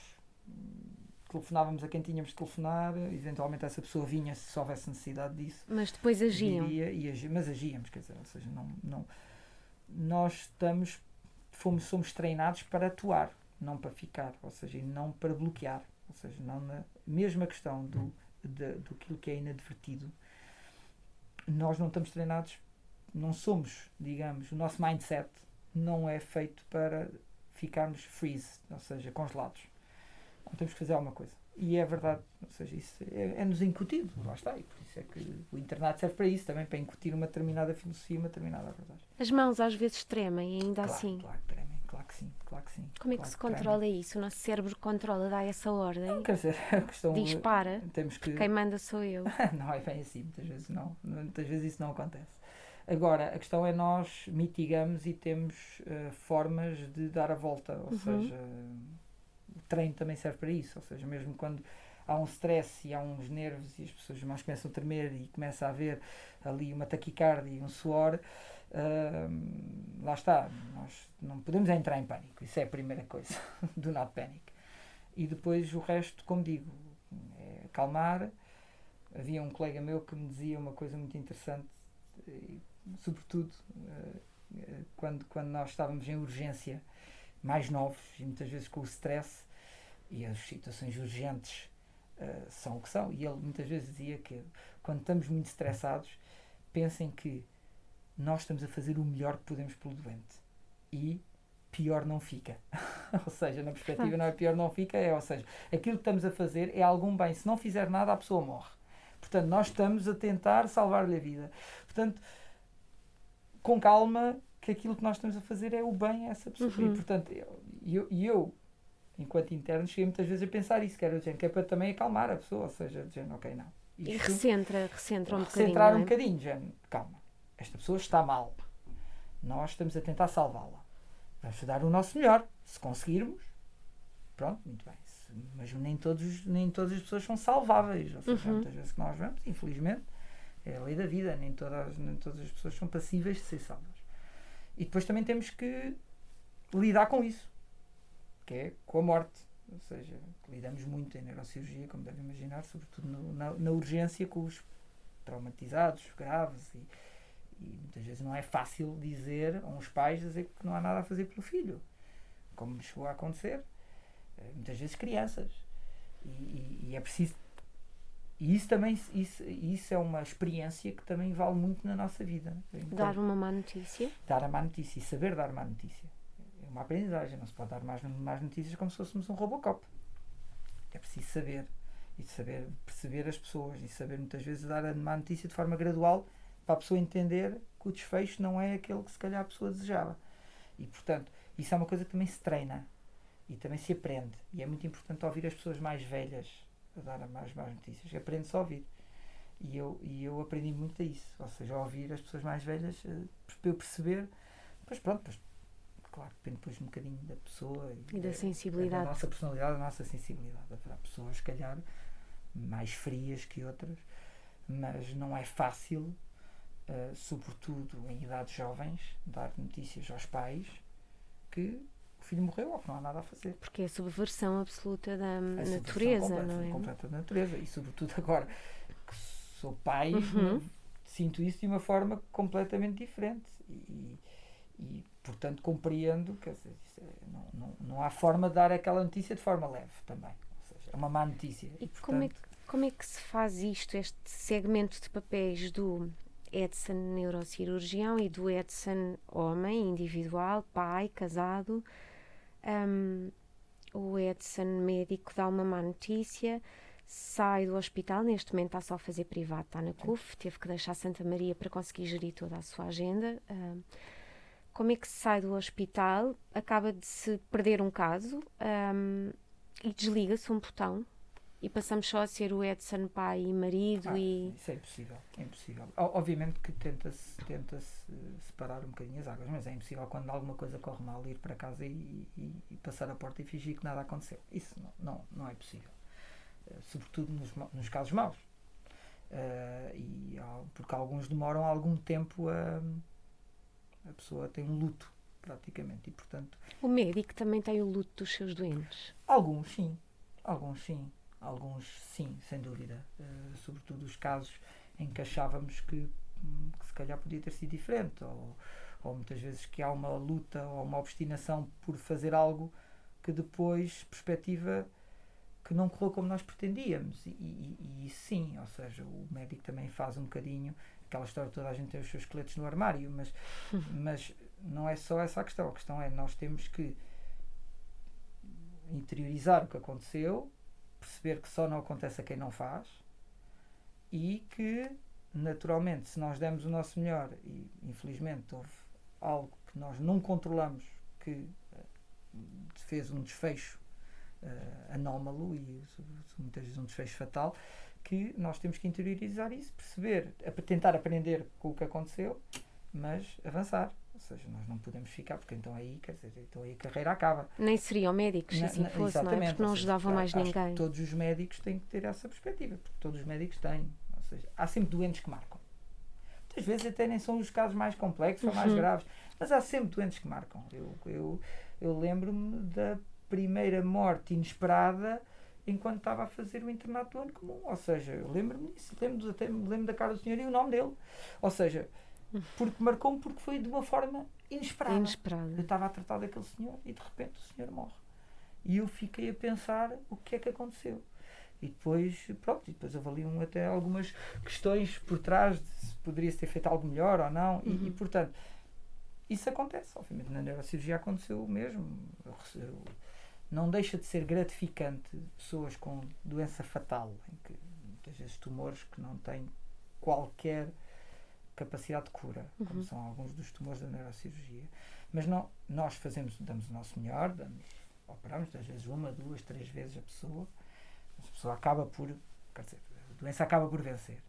telefonávamos a quem tínhamos de telefonar, eventualmente essa pessoa vinha se houvesse necessidade disso. Mas depois agiam. Viria, e agi, mas agíamos, quer dizer, ou seja, não, não, nós estamos, fomos, somos treinados para atuar, não para ficar, ou seja, não para bloquear, ou seja, não na mesma questão do, de, do que é inadvertido, nós não estamos treinados, não somos, digamos, o nosso mindset não é feito para ficarmos freeze, ou seja, congelados. Temos que fazer alguma coisa. E é verdade, ou seja, isso é, é nos incutido, lá está, e por isso é que o internato serve para isso também, para incutir uma determinada filosofia, uma determinada abordagem. As mãos às vezes tremem, ainda claro, assim. Claro, tremem, claro que sim, claro que sim. Como é claro que se controla tremem. isso? O nosso cérebro controla, dá essa ordem? Não, quer dizer, a questão Dispara. Temos que... Quem manda sou eu. não é bem assim, muitas vezes não. Muitas vezes isso não acontece. Agora, a questão é nós mitigamos e temos uh, formas de dar a volta, ou uhum. seja, treino também serve para isso, ou seja, mesmo quando há um stress e há uns nervos e as pessoas mais começam a tremer e começa a haver ali uma taquicardia e um suor, uh, lá está, nós não podemos entrar em pânico, isso é a primeira coisa, do not panic. E depois o resto, como digo, é acalmar. Havia um colega meu que me dizia uma coisa muito interessante, e, sobretudo, uh, eh, quando, quando nós estávamos em urgência, mais novos, e muitas vezes com o stress e as situações urgentes uh, são o que são. E ele muitas vezes dizia que quando estamos muito estressados, pensem que nós estamos a fazer o melhor que podemos pelo doente. E pior não fica. ou seja, na perspectiva não é pior não fica, é, ou seja, aquilo que estamos a fazer é algum bem. Se não fizer nada, a pessoa morre. Portanto, nós estamos a tentar salvar-lhe a vida. Portanto, com calma, que aquilo que nós estamos a fazer é o bem a essa pessoa. Uhum. E, portanto, eu, eu, eu, enquanto interno, cheguei muitas vezes a pensar isso, que era que é para também acalmar a pessoa, ou seja, dizendo, ok, não. Isto, e recentra, recentra um bocadinho. Recentrar um é? bocadinho, já, calma. Esta pessoa está mal. Nós estamos a tentar salvá-la. Vamos dar o nosso melhor. Se conseguirmos, pronto, muito bem. Mas nem, todos, nem todas as pessoas são salváveis. Ou seja, uhum. muitas vezes que nós vemos, infelizmente, é a lei da vida. Nem todas, nem todas as pessoas são passíveis de ser salvas. E depois também temos que lidar com isso, que é com a morte. Ou seja, lidamos muito em neurocirurgia, como devem imaginar, sobretudo no, na, na, urgência com os traumatizados, graves e, e muitas vezes não é fácil dizer a uns pais dizer que não há nada a fazer pelo filho, como chegou a acontecer, eh, muitas vezes crianças. E, e, e é preciso. E isso também isso, isso é uma experiência que também vale muito na nossa vida. Então, dar uma má notícia? Dar a má notícia e saber dar má notícia. Uma aprendizagem. Não se pode dar mais, mais notícias como se fôssemos um Robocop. É preciso saber. E saber perceber as pessoas. E saber muitas vezes dar a má notícia de forma gradual para a pessoa entender que o desfecho não é aquele que se calhar a pessoa desejava. E portanto, isso é uma coisa que também se treina e também se aprende. E é muito importante ouvir as pessoas mais velhas a dar mais más notícias. Aprende-se a ouvir. E eu, e eu aprendi muito a isso. Ou seja, a ouvir as pessoas mais velhas para eu perceber. Pois pronto, pois, claro, depende depois um bocadinho da pessoa e, e da sensibilidade. Da nossa personalidade, da nossa sensibilidade. Haverá pessoas, se calhar, mais frias que outras, mas não é fácil uh, sobretudo em idades jovens, dar notícias aos pais que o filho morreu ou que não há nada a fazer. Porque é a subversão absoluta da a natureza, completa, não é? Completa da natureza. E sobretudo agora que sou pai, uhum. sinto isso de uma forma completamente diferente. E, e portanto compreendo que dizer, é, não, não, não há forma de dar aquela notícia de forma leve também. Ou seja, é uma má notícia. E, e portanto, como, é que, como é que se faz isto, este segmento de papéis do Edson neurocirurgião e do Edson homem, individual, pai, casado. Um, o Edson médico dá uma má notícia, sai do hospital, neste momento está só a fazer privado, está na CUF, teve que deixar Santa Maria para conseguir gerir toda a sua agenda. Um, como é que se sai do hospital? Acaba de se perder um caso um, e desliga-se um botão e passamos só a ser o Edson pai e marido ah, e isso é impossível é impossível. Obviamente que tenta-se tenta -se separar um bocadinho as águas mas é impossível quando alguma coisa corre mal ir para casa e, e, e passar a porta e fingir que nada aconteceu. Isso não não, não é possível. Uh, sobretudo nos, nos casos maus. Uh, e porque alguns demoram algum tempo a a pessoa tem um luto praticamente e portanto o médico também tem o luto dos seus doentes alguns sim alguns sim Alguns, sim, sem dúvida. Uh, sobretudo os casos em que achávamos que, hum, que, se calhar podia ter sido diferente, ou, ou muitas vezes que há uma luta ou uma obstinação por fazer algo que depois, perspectiva, que não correu como nós pretendíamos. E, e, e, sim, ou seja, o médico também faz um bocadinho aquela história toda a gente tem os seus esqueletos no armário, mas, mas não é só essa a questão. A questão é nós temos que interiorizar o que aconteceu, perceber que só não acontece a quem não faz e que, naturalmente, se nós demos o nosso melhor e, infelizmente, houve algo que nós não controlamos que uh, fez um desfecho uh, anómalo e muitas vezes um desfecho fatal, que nós temos que interiorizar isso, perceber, tentar aprender com o que aconteceu, mas avançar. Ou seja, nós não podemos ficar, porque então aí, quer dizer, então aí a carreira acaba. Nem seriam médicos, se assim fosse, não é? Porque não ajudavam mais ninguém. todos os médicos têm que ter essa perspectiva, porque todos os médicos têm. Ou seja, há sempre doentes que marcam. Muitas vezes até nem são os casos mais complexos ou mais uhum. graves, mas há sempre doentes que marcam. Eu, eu, eu lembro-me da primeira morte inesperada enquanto estava a fazer o internato do ano comum. Ou seja, eu lembro-me disso, lembro, até me lembro da cara do senhor e o nome dele. Ou seja, porque marcou-me porque foi de uma forma inesperada. Inesperada. Eu estava a tratar daquele senhor e de repente o senhor morre. E eu fiquei a pensar o que é que aconteceu. E depois, pronto, e depois avaliam até algumas questões por trás de se poderia ter feito algo melhor ou não. E, Uhum. e, portanto, isso acontece. Obviamente, na neurocirurgia aconteceu o mesmo. Eu não deixa de ser gratificante pessoas com doença fatal, em que muitas vezes tumores que não têm qualquer capacidade de cura, como Uhum. são alguns dos tumores da neurocirurgia. Mas não, nós fazemos, damos o nosso melhor, damos, operamos às vezes uma, duas, três vezes a pessoa, mas a pessoa acaba por, quer dizer, a doença acaba por vencer.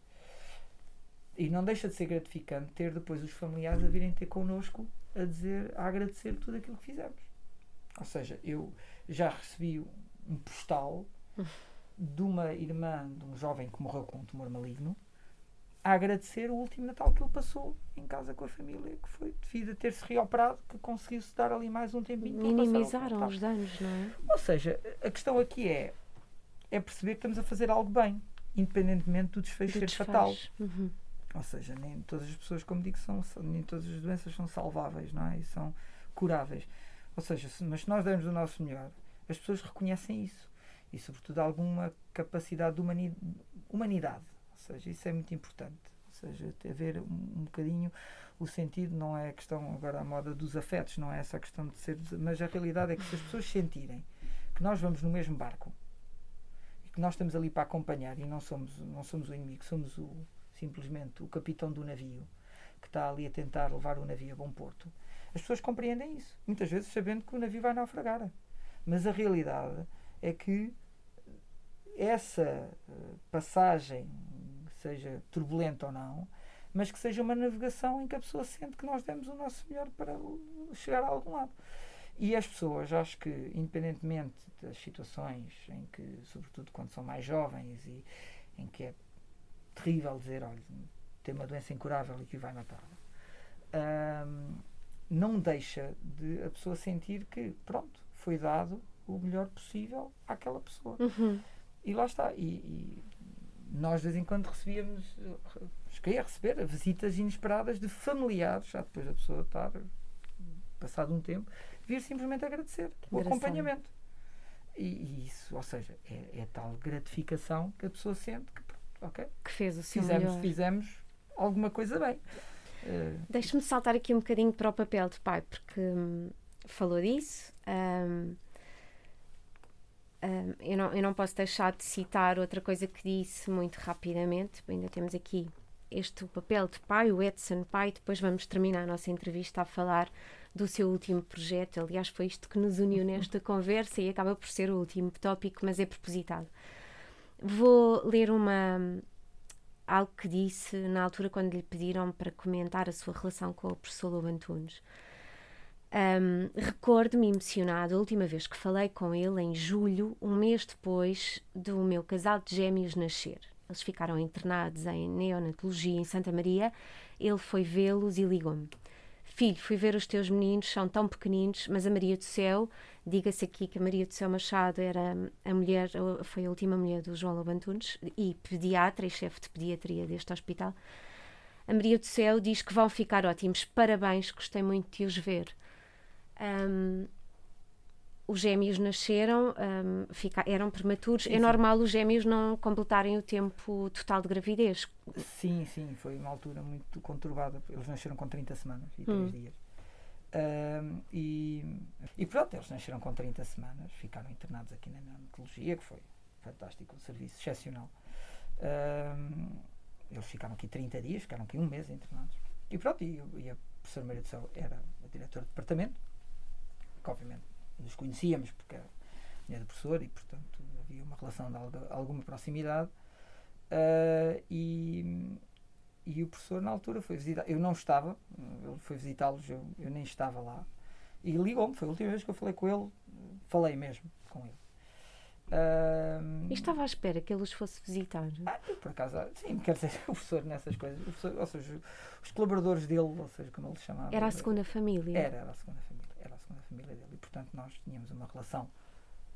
E não deixa de ser gratificante ter depois os familiares a virem ter connosco a dizer, a agradecer tudo aquilo que fizemos. Ou seja, eu já recebi um postal de uma irmã de um jovem que morreu com um tumor maligno a agradecer o último Natal que ele passou em casa com a família, que foi devido a ter-se reoperado, que conseguiu-se dar ali mais um tempinho. Minimizaram os danos, não é? Ou seja, a questão aqui é, é perceber que estamos a fazer algo bem, independentemente do desfecho ser fatal. Uhum. Ou seja, nem todas as pessoas, como digo, são, nem todas as doenças são salváveis, não é? E são curáveis. Ou seja, se, mas se nós dermos o nosso melhor, as pessoas reconhecem isso. E, sobretudo, alguma capacidade de humani- humanidade. Ou seja, isso é muito importante. Ou seja, ter um, um bocadinho o sentido, não é a questão agora a moda dos afetos, não é essa a questão de ser. Mas a realidade é que se as pessoas sentirem que nós vamos no mesmo barco e que nós estamos ali para acompanhar e não somos, não somos o inimigo, somos o, simplesmente o capitão do navio que está ali a tentar levar o navio a bom porto. As pessoas compreendem isso, muitas vezes sabendo que o navio vai naufragar. Mas a realidade é que essa eh, passagem, seja turbulenta ou não, mas que seja uma navegação em que a pessoa sente que nós demos o nosso melhor para chegar a algum lado. E as pessoas, acho que, independentemente das situações em que, sobretudo quando são mais jovens e em que é terrível dizer, olha, tem uma doença incurável e que vai matar, ahm, não deixa de a pessoa sentir que, pronto, foi dado o melhor possível àquela pessoa. Uhum. E lá está. E, e nós de vez em quando recebíamos, cheguei a receber visitas inesperadas de familiares, já depois da pessoa estar, passado um tempo, vir simplesmente agradecer o acompanhamento. E, e isso, ou seja, é, é tal gratificação que a pessoa sente que, pronto, ok, Que fez o seu fizemos, melhor. fizemos alguma coisa bem. Eh, Deixe-me saltar aqui um bocadinho para o papel de pai, porque hum, falou disso. hum, hum, eu, não, eu não posso deixar de citar outra coisa que disse muito rapidamente. Ainda temos aqui este papel de pai, o Edson pai. Depois vamos terminar a nossa entrevista a falar do seu último projeto. Aliás, foi isto que nos uniu nesta conversa e acaba por ser o último tópico, mas é propositado. Vou ler uma, algo que disse na altura quando lhe pediram para comentar a sua relação com o professor Lobo Antunes. Um, Recordo-me emocionado a última vez que falei com ele em julho, um mês depois do meu casal de gêmeos nascer. Eles ficaram internados em neonatologia em Santa Maria. Ele foi vê-los e ligou-me. Filho, fui ver os teus meninos, são tão pequeninos, mas a Maria do Céu, diga-se aqui que a Maria do Céu Machado era a mulher, foi a última mulher do João Lobo Antunes e pediatra e chefe de pediatria deste hospital. A Maria do Céu diz que vão ficar ótimos. Parabéns, gostei muito de os ver. Um, os gêmeos nasceram, um, fica, eram prematuros. Sim, é sim. normal os gêmeos não completarem o tempo total de gravidez. Sim, sim, foi uma altura muito conturbada. Eles nasceram com 30 semanas e 3 Hum. dias. Ahm, e, e pronto, eles nasceram com 30 semanas, ficaram internados aqui na neonatologia, que foi fantástico, um serviço excepcional. Ahm, eles ficaram aqui 30 dias, ficaram aqui um mês internados. E pronto, e, e a professora Maria do Céu era a diretora de departamento, que obviamente nos conhecíamos porque era mulher do professor e portanto havia uma relação de alguma proximidade. Ah, e, e o professor na altura foi visitar, eu não estava, ele foi visitá-los, eu, eu nem estava lá. E ligou-me, foi a última vez que eu falei com ele, falei mesmo com ele. E estava à espera que ele os fosse visitar. ah, por acaso, sim, quer dizer, o professor nessas coisas, professor, ou seja, os colaboradores dele, ou seja, como ele chamava. Era a segunda família. Era, era a segunda família, era a segunda família dele. E portanto nós tínhamos uma relação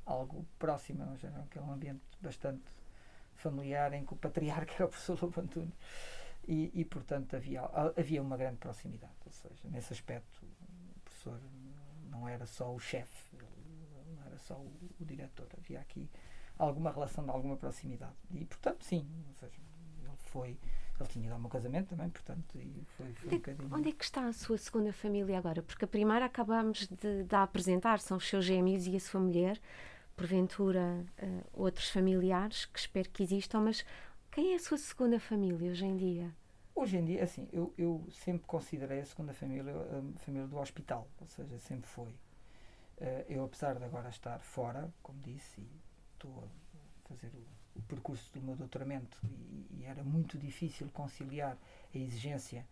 algo próxima, nós era aquele ambiente bastante familiar em que o patriarca era o professor Lobo Antunes. E, e portanto havia, havia uma grande proximidade, ou seja, nesse aspecto professor não era só o chefe, não era só o, o, diretor, havia aqui alguma relação de alguma proximidade. E, portanto, sim, ou seja, ele foi. Ele tinha ido ao meu casamento também, portanto, e foi, foi onde, um bocadinho... onde é que está a sua segunda família agora? Porque a primeira acabámos de, de apresentar, são os seus gêmeos e a sua mulher, porventura uh, outros familiares que espero que existam, mas quem é a sua segunda família hoje em dia? Hoje em dia, assim, eu, eu sempre considerei a segunda família a família do hospital, ou seja, sempre foi. Uh, eu, apesar de agora estar fora, como disse, e estou a fazer o, o percurso do meu doutoramento, e, e, era muito difícil conciliar a exigência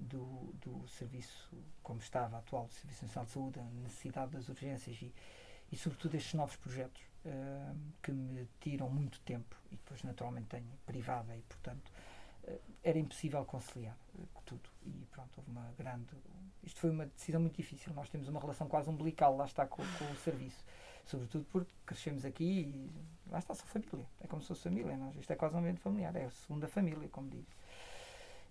do, do serviço, como estava atual, do Serviço Nacional de Saúde, a necessidade das urgências e, e sobretudo, estes novos projetos uh, que me tiram muito tempo e depois, naturalmente, tenho privada e, portanto eh, era impossível conciliar eh, tudo. E pronto, houve uma grande. Isto foi uma decisão muito difícil. Nós temos uma relação quase umbilical, lá está, com, com o serviço. Sobretudo porque crescemos aqui e lá está, só família. É como se fosse família. Nós, isto é quase um ambiente familiar, é a segunda família, como diz.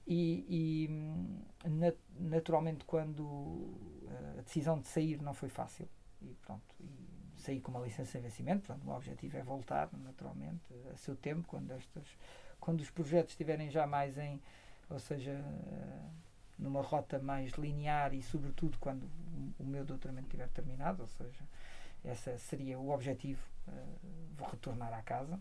E, e hum, nat naturalmente, quando eh, a decisão de sair não foi fácil, e pronto, e saí com uma licença de vencimento, portanto, o objetivo é voltar, naturalmente, a seu tempo, quando estas quando os projetos estiverem já mais em, ou seja, eh, numa rota mais linear e sobretudo quando o meu doutoramento estiver terminado, ou seja, esse seria o objetivo, vou retornar à casa.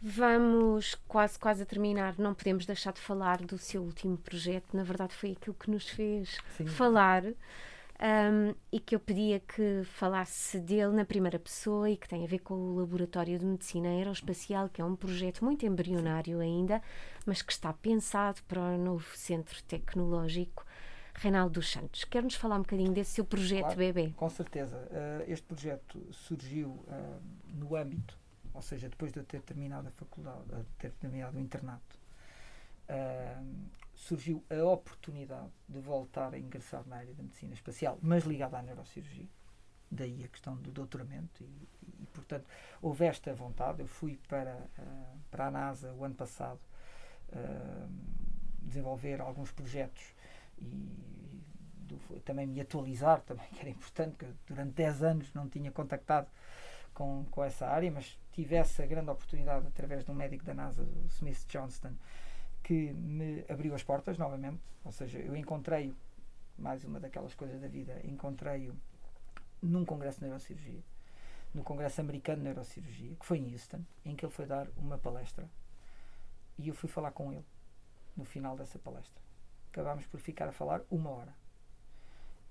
Vamos quase quase a terminar, não podemos deixar de falar do seu último projeto, na verdade foi aquilo que nos fez Sim. falar um, e que eu pedia que falasse dele na primeira pessoa e que tem a ver com o Laboratório de Medicina Aeroespacial, que é um projeto muito embrionário ainda, mas que está pensado para o novo centro tecnológico. Reinaldo dos Santos, quer-nos falar um bocadinho desse seu projeto claro, bebê? Com certeza. Uh, este projeto surgiu uh, no âmbito, ou seja, depois de eu ter terminado a faculdade, de ter terminado o internato, uh, surgiu a oportunidade de voltar a ingressar na área da medicina espacial, mas ligada à neurocirurgia. Daí a questão do doutoramento e, e, e portanto, houve esta vontade. Eu fui para, para a NASA o ano passado desenvolver alguns projetos e do, também me atualizar, também que era importante, que durante 10 anos não tinha contactado com, com essa área, mas tive essa grande oportunidade através de um médico da NASA, o Smith Johnston, que me abriu as portas novamente. Ou seja, eu encontrei-o, mais uma daquelas coisas da vida, encontrei-o num congresso de neurocirurgia, no Congresso Americano de Neurocirurgia, que foi em Houston, em que ele foi dar uma palestra. E eu fui falar com ele no final dessa palestra. Acabámos por ficar a falar uma hora.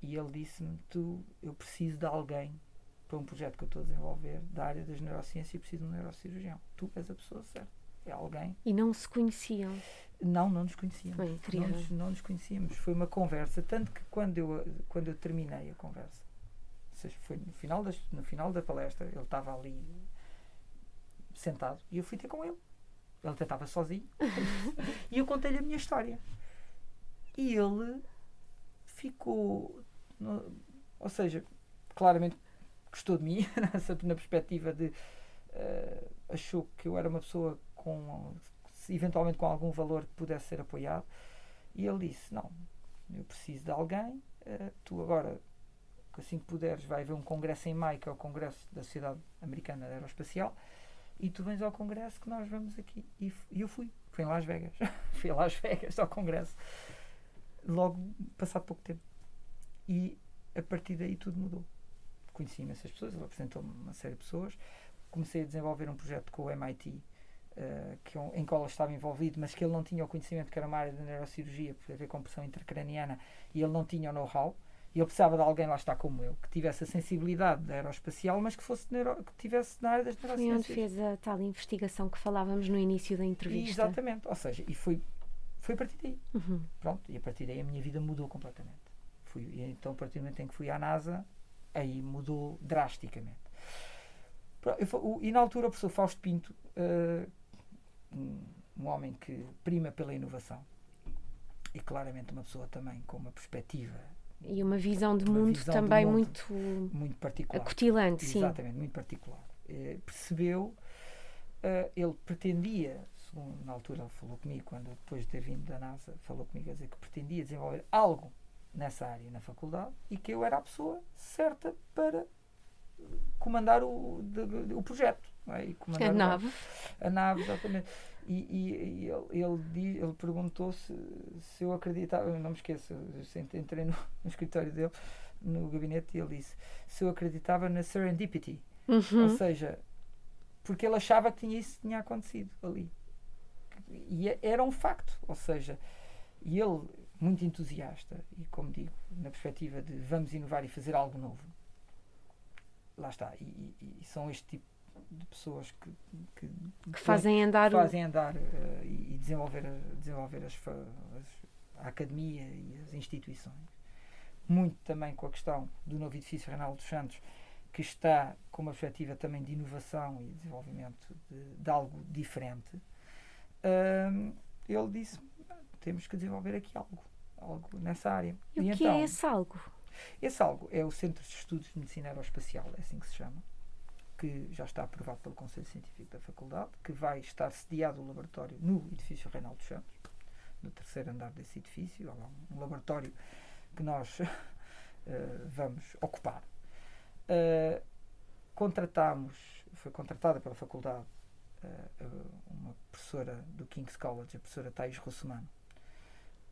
E ele disse-me: Tu, eu preciso de alguém para um projeto que eu estou a desenvolver da área das neurociências e preciso de um neurocirurgião. Tu és a pessoa certa é alguém. E não se conheciam? Não, não nos conhecíamos. Foi incrível. Não nos, não nos conhecíamos. Foi uma conversa, tanto que quando eu, quando eu terminei a conversa, ou seja, foi no final, das, no final da palestra, ele estava ali sentado e eu fui ter com ele. Ele até estava sozinho. e eu contei-lhe a minha história. E ele ficou. No, ou seja, claramente gostou de mim, na perspectiva de. Uh, achou que eu era uma pessoa com eventualmente com algum valor que pudesse ser apoiado. E ele disse: Não, eu preciso de alguém. Uh, tu agora, assim que puderes, vai haver um congresso em maio, que é o Congresso da Sociedade Americana Aeroespacial, e tu vens ao congresso que nós vamos aqui. E, e eu fui. Fui em Las Vegas. fui a Las Vegas ao congresso. Logo, passado pouco tempo. E a partir daí tudo mudou. Conheci imensas pessoas, ele apresentou-me uma série de pessoas. Comecei a desenvolver um projeto com o MIT Uh, que, em qual estava envolvido, mas que ele não tinha o conhecimento que era uma área de neurocirurgia, por haver compressão intracraniana, e ele não tinha o know-how. E ele precisava de alguém, lá está como eu, que tivesse a sensibilidade aeroespacial, mas que fosse neuro, que tivesse na área das neurociências. Foi onde fez a tal investigação que falávamos no início da entrevista. E, exatamente, ou seja, e foi, foi a partir daí. Uhum. Pronto, e a partir daí a minha vida mudou completamente. Fui, e então, a partir do momento em que fui à NASA, aí mudou drasticamente. Eu, e na altura o professor Fausto Pinto, uh, um, um homem que prima pela inovação e claramente uma pessoa também com uma perspectiva e uma visão de uma mundo visão também mundo muito muito particular acutilante sim exatamente muito particular eh, percebeu uh, ele pretendia na altura ele falou comigo quando depois de ter vindo da NASA falou comigo a dizer que pretendia desenvolver algo nessa área na faculdade e que eu era a pessoa certa para comandar o, de, de, o projeto. É? E comandar a nave. A, a nave, exatamente. E, e, e ele, ele, ele perguntou se, se eu acreditava, eu não me esqueço, eu entrei no, no escritório dele, no gabinete, e ele disse se eu acreditava na serendipity. Uhum. Ou seja, porque ele achava que tinha isso tinha acontecido ali. E é, era um facto. Ou seja, ele, muito entusiasta, e como digo, na perspectiva de vamos inovar e fazer algo novo, lá está. E, e, e são este tipo de pessoas que, que, que fazem andar, fazem andar uh, e, desenvolver, desenvolver as, as, a academia e as instituições. Muito também com a questão do novo edifício Reinaldo dos Santos, que está com uma perspectiva também de inovação e desenvolvimento de, de algo diferente. Uh, ele disse: temos que desenvolver aqui algo, algo nessa área. E, e o que é então, é esse algo? Esse algo é o Centro de Estudos de Medicina Aeroespacial, é assim que se chama, que já está aprovado pelo Conselho Científico da Faculdade, que vai estar sediado o laboratório no edifício Reinaldo Santos, no terceiro andar desse edifício, há um laboratório que nós uh, vamos ocupar. Uh, contratamos, foi contratada pela faculdade uma professora do King's College, a professora Thais Rossomano,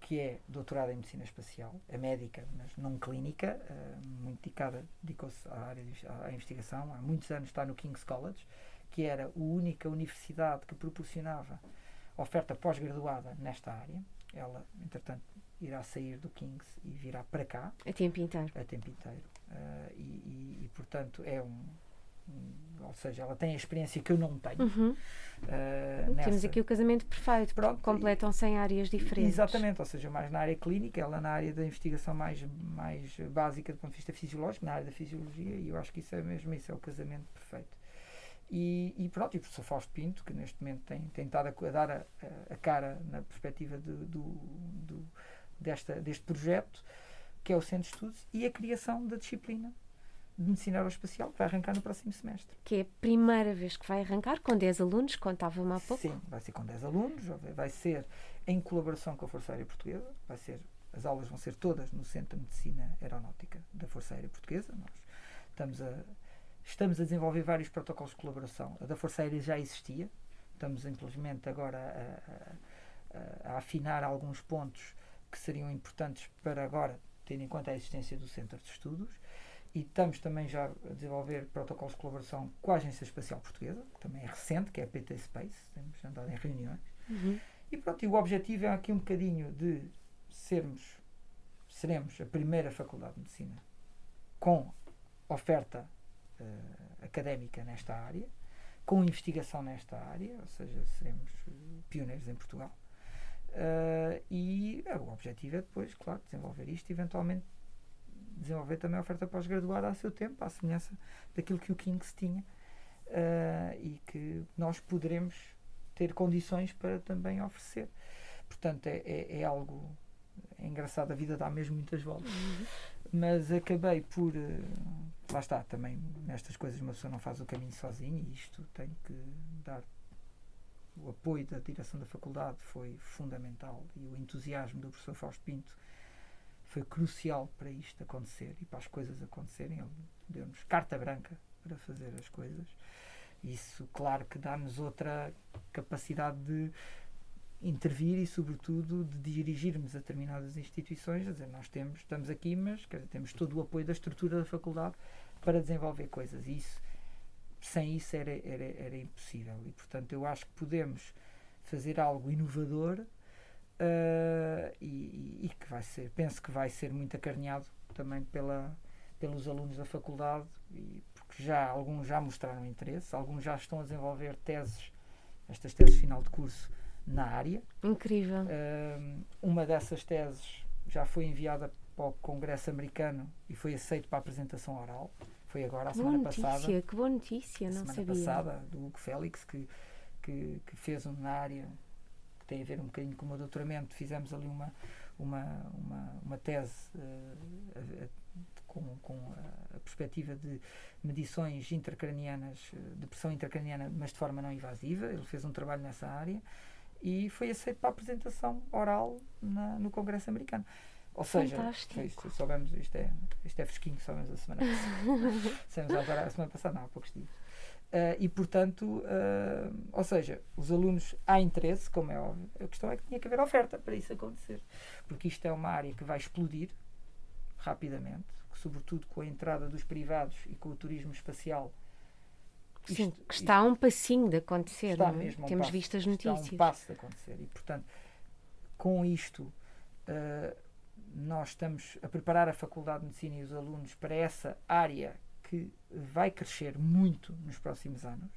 que é doutorada em medicina espacial, é médica, mas não clínica, uh, muito dedicada, dedicou-se à área de, à, investigação, há muitos anos está no King's College, que era a única universidade que proporcionava oferta pós-graduada nesta área. Ela, entretanto, irá sair do King's e virá para cá. A tempo inteiro. A tempo inteiro. Uh, e, e, e, portanto, é um, ou seja, ela tem a experiência que eu não tenho. Uhum. Uh, Temos aqui o casamento perfeito, Pronto, completam-se em áreas diferentes. Exatamente, ou seja, mais na área clínica, ela na área da investigação mais, mais básica do ponto de vista fisiológico, na área da fisiologia, e eu acho que isso é mesmo isso, é o casamento perfeito. E, e pronto, e o professor Fausto Pinto, que neste momento tem tentado a, a dar a, a, cara na perspectiva de, do, do, desta, deste projeto, que é o Centro de Estudos, e a criação da disciplina de Medicina Aeroespacial, que vai arrancar no próximo semestre. Que é a primeira vez que vai arrancar, com 10 alunos, contava-me há pouco. Sim, vai ser com 10 alunos, vai ser em colaboração com a Força Aérea Portuguesa, vai ser, as aulas vão ser todas no Centro de Medicina Aeronáutica da Força Aérea Portuguesa. Nós estamos a, estamos a desenvolver vários protocolos de colaboração. A da Força Aérea já existia, estamos simplesmente agora a, a, a afinar alguns pontos que seriam importantes para agora, tendo em conta a existência do Centro de Estudos e estamos também já a desenvolver protocolos de colaboração com a Agência Espacial Portuguesa, que também é recente, que é a PT Space, temos andado em reuniões. Uhum. E pronto, e o objetivo é aqui um bocadinho de sermos, seremos a primeira faculdade de medicina com oferta uh, académica nesta área, com investigação nesta área, ou seja, seremos pioneiros em Portugal. Uh, e uh, o objetivo é depois, claro, desenvolver isto e eventualmente desenvolver também a oferta pós-graduada a seu tempo, à semelhança daquilo que o King's tinha uh, e que nós poderemos ter condições para também oferecer. Portanto, é, é, é algo é engraçado, a vida dá mesmo muitas voltas. Uhum. Mas acabei por. Uh, lá está, também nestas coisas uma pessoa não faz o caminho sozinha e isto tem que dar. O apoio da direção da faculdade foi fundamental e o entusiasmo do professor Fausto Pinto foi crucial para isto acontecer e para as coisas acontecerem. Ele deu-nos carta branca para fazer as coisas. Isso, claro, que dá-nos outra capacidade de intervir e, sobretudo, de dirigirmos a determinadas instituições. Dizer, nós temos, estamos aqui, mas dizer, temos todo o apoio da estrutura da faculdade para desenvolver coisas. Isso, sem isso, era, era, era impossível. E, portanto, eu acho que podemos fazer algo inovador uh, e, e, que vai ser, penso que vai ser muito acarinhado também pela, pelos alunos da faculdade, e, porque já alguns já mostraram interesse, alguns já estão a desenvolver teses, estas teses final de curso na área. Incrível. Uh, uma dessas teses já foi enviada para o Congresso americano e foi aceito para a apresentação oral. Foi agora, a semana notícia, passada. Que boa notícia, não semana sabia. passada, do Hugo Félix, que, que, que fez um na área tem a ver um bocadinho com o meu doutoramento, fizemos ali uma, uma, uma, uma tese uh, com, com a, a, perspectiva de medições intracranianas, eh, de pressão intracraniana, mas de forma não invasiva. Ele fez um trabalho nessa área e foi aceito para apresentação oral na, no Congresso americano. Ou seja, Fantástico. isto, soubemos, isto, é, isto é fresquinho, soubemos a semana passada. Soubemos agora a semana passada, não, há poucos dias. Uh, e portanto, uh, ou seja, os alunos há interesse, como é óbvio, a questão é que tinha que haver oferta para isso acontecer, porque isto é uma área que vai explodir rapidamente, sobretudo com a entrada dos privados e com o turismo espacial. Sim, isto, que está a um passinho de acontecer, está não é? mesmo um Temos passo, visto as está notícias. a um passo de acontecer e, portanto, com isto, uh, nós estamos a preparar a Faculdade de Medicina e os alunos para essa área que vai crescer muito nos próximos anos.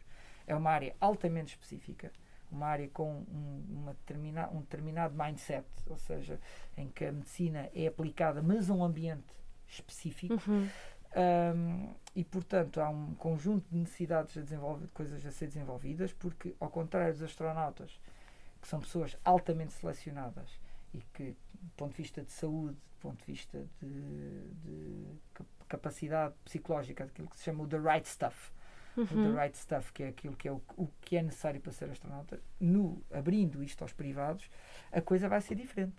É uma área altamente específica, uma área com um, uma determina, um determinado mindset, ou seja, em que a medicina é aplicada, mas a um ambiente específico. Uhum. Um, e portanto há um conjunto de necessidades a desenvolver, de coisas a ser desenvolvidas, porque ao contrário dos astronautas, que são pessoas altamente selecionadas e que, do ponto de vista de saúde, do ponto de vista de, de capacidade psicológica, aquilo que se chama o the right stuff, Uhum. o the right stuff, que é aquilo que é o, o que é necessário para ser astronauta, no abrindo isto aos privados, a coisa vai ser diferente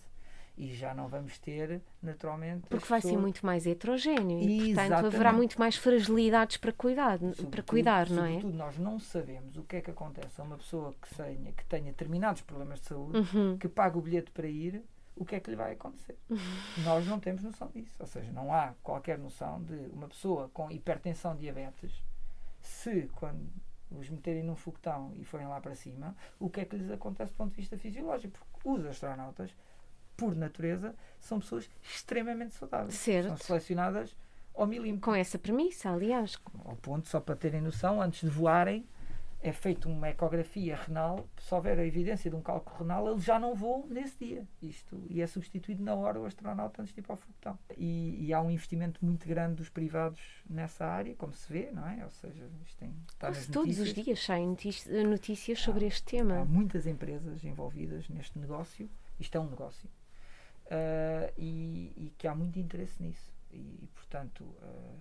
e já não vamos ter, naturalmente. Porque vai ser muito mais heterogéneo e, portanto, Exatamente. haverá muito mais fragilidades para cuidar, para Sobretudo- cuidar não é? Sobretudo, nós não sabemos o que é que acontece a uma pessoa que tenha, que tenha determinados problemas de saúde, Uhum. que paga o bilhete para ir, o que é que lhe vai acontecer. Nós não temos noção disso. Ou seja, não há qualquer noção de uma pessoa com hipertensão, diabetes, se quando os meterem num foguetão e forem lá para cima, o que é que lhes acontece do ponto de vista fisiológico? Porque os astronautas, por natureza, são pessoas extremamente saudáveis. Certo. São selecionadas ao milímetro. Com essa premissa, aliás. Ao ponto, só para terem noção, antes de voarem, é feita uma ecografia renal. Se houver a evidência de um cálculo renal, eles já não voam nesse dia. Isto, e é substituído na hora o astronauta antes de ir para o foguetão. E, e há um investimento muito grande dos privados nessa área, como se vê, não é? Ou seja, isto tem, Quase todos os dias saem notícias, notícias sobre este tema. Há muitas empresas envolvidas neste negócio. Isto é um negócio. Ah, e, e que há muito interesse nisso. E, e, portanto, ah,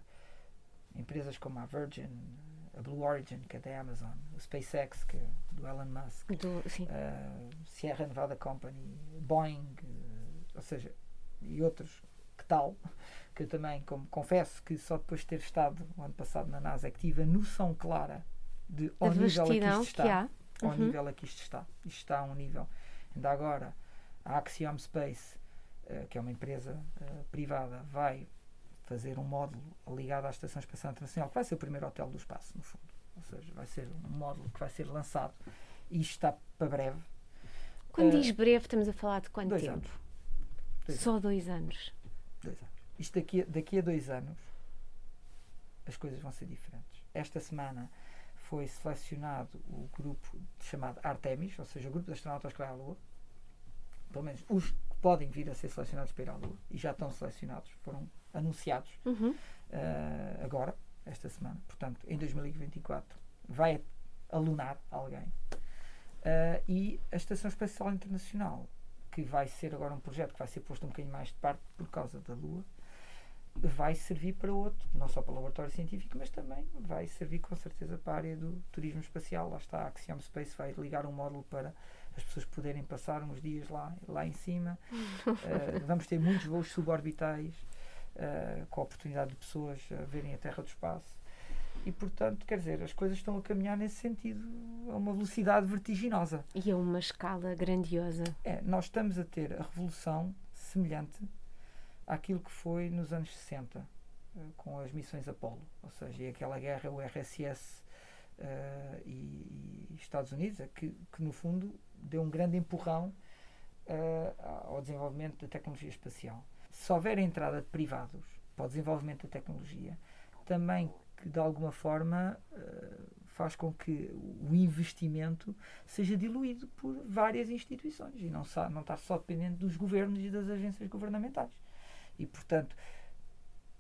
empresas como a Virgin, a Blue Origin, que é da Amazon, o SpaceX, que é do Elon Musk, Do- ah, Sierra Nevada Company, Boeing, eh, ou seja, e outros que tal, que eu também como, confesso que só depois de ter estado o ano passado na NASA é que tive a noção clara de ao nível a que vastidão isto está há. ao Uhum. nível a que isto está. Isto está a um nível. Ainda agora, a Axiom Space, eh, que é uma empresa eh, privada, vai fazer um módulo ligado à Estação Espacial Internacional, que vai ser o primeiro hotel do espaço, no fundo. Ou seja, vai ser um módulo que vai ser lançado. E está para breve. Quando Eh, diz breve, estamos a falar de quanto dois tempo? anos. Dois Só dois anos. Dois anos. Isto daqui, a- daqui a dois anos as coisas vão ser diferentes. Esta semana foi selecionado o grupo chamado Artemis, ou seja, o grupo de astronautas que vai à Lua. Pelo menos os podem vir a ser selecionados para ir à Lua e já estão selecionados, foram anunciados Uhum. eh, agora, esta semana. Portanto, em 2024 vai alunar alguém. Eh, e a Estação Espacial Internacional, que vai ser agora um projeto que vai ser posto um bocadinho mais de parte por causa da Lua, vai servir para outro, não só para o laboratório científico, mas também vai servir com certeza para a área do turismo espacial. Lá está, a Axiom Space vai ligar um módulo para as pessoas poderem passar uns dias lá, lá em cima. Eh, vamos ter muitos voos suborbitais eh, com a oportunidade de pessoas eh, verem a Terra do espaço. E, portanto, quer dizer, as coisas estão a caminhar nesse sentido a uma velocidade vertiginosa. E a uma escala grandiosa. É, nós estamos a ter a revolução semelhante àquilo que foi nos anos 60, eh, com as missões Apollo. Ou seja, aquela guerra, o RSS eh, e, e Estados Unidos, é que, que no fundo deu um grande empurrão eh, ao desenvolvimento da tecnologia espacial. Se houver entrada de privados para o desenvolvimento da tecnologia, também que de alguma forma eh, faz com que o investimento seja diluído por várias instituições e não, não está só dependente dos governos e das agências governamentais. E, portanto,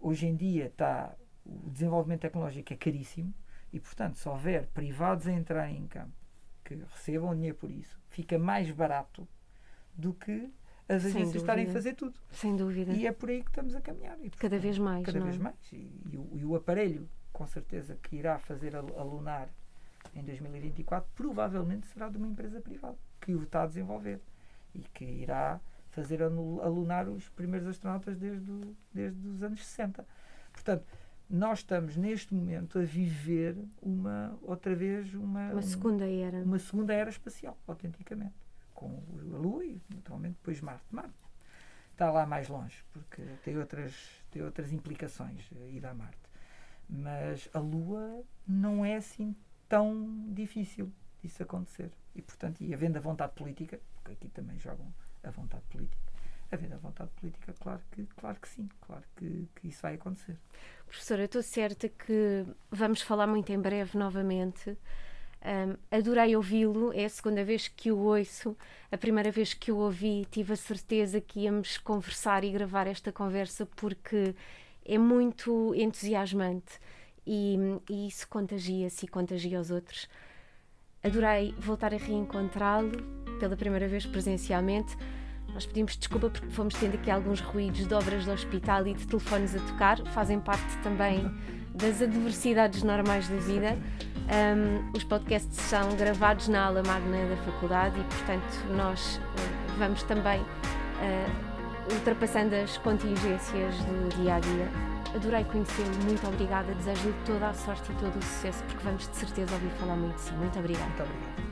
hoje em dia está o desenvolvimento tecnológico é caríssimo e, portanto, se houver privados a entrarem em campo que recebam dinheiro por isso, fica mais barato do que as Sem agências estarem a dúvida. fazer tudo. Sem dúvida. E é por aí que estamos a caminhar. E, Cada vez mais, Cada não vez é? mais. E, e o, e o aparelho, com certeza, que irá fazer a, a Lunar em 2024, provavelmente será de uma empresa privada que o está a desenvolver e que irá fazer alunar os primeiros astronautas desde, o, desde os anos 60. Portanto, nós estamos neste momento a viver uma outra vez uma, uma segunda era. uma segunda era espacial autenticamente. Com a Lua e naturalmente depois Marte. Marte está lá mais longe porque tem outras tem outras implicações a ida a Marte. Mas a Lua não é assim tão difícil disso acontecer. E portanto e havendo a vontade política porque aqui também jogam a vontade política havendo a vontade política, claro que, claro que sim, claro que, que isso vai acontecer. Professora, eu estou certa que vamos falar muito em breve novamente. Um, adorei ouvi-lo, é a segunda vez que o ouço. A primeira vez que o ouvi, tive a certeza que íamos conversar e gravar esta conversa porque é muito entusiasmante e, e isso contagia-se e contagia os outros. Adorei voltar a reencontrá-lo pela primeira vez presencialmente. Nós pedimos desculpa porque fomos tendo aqui alguns ruídos de obras do hospital e de telefones a tocar, fazem parte também das adversidades normais da vida. Um, os podcasts são gravados na aula magna da faculdade e, portanto, nós uh, vamos também uh, ultrapassando as contingências do dia a dia. Adorei conhecê-lo, muito obrigada. Desejo-lhe toda a sorte e todo o sucesso, porque vamos de certeza ouvir falar muito de si. Muito obrigada. Muito obrigado.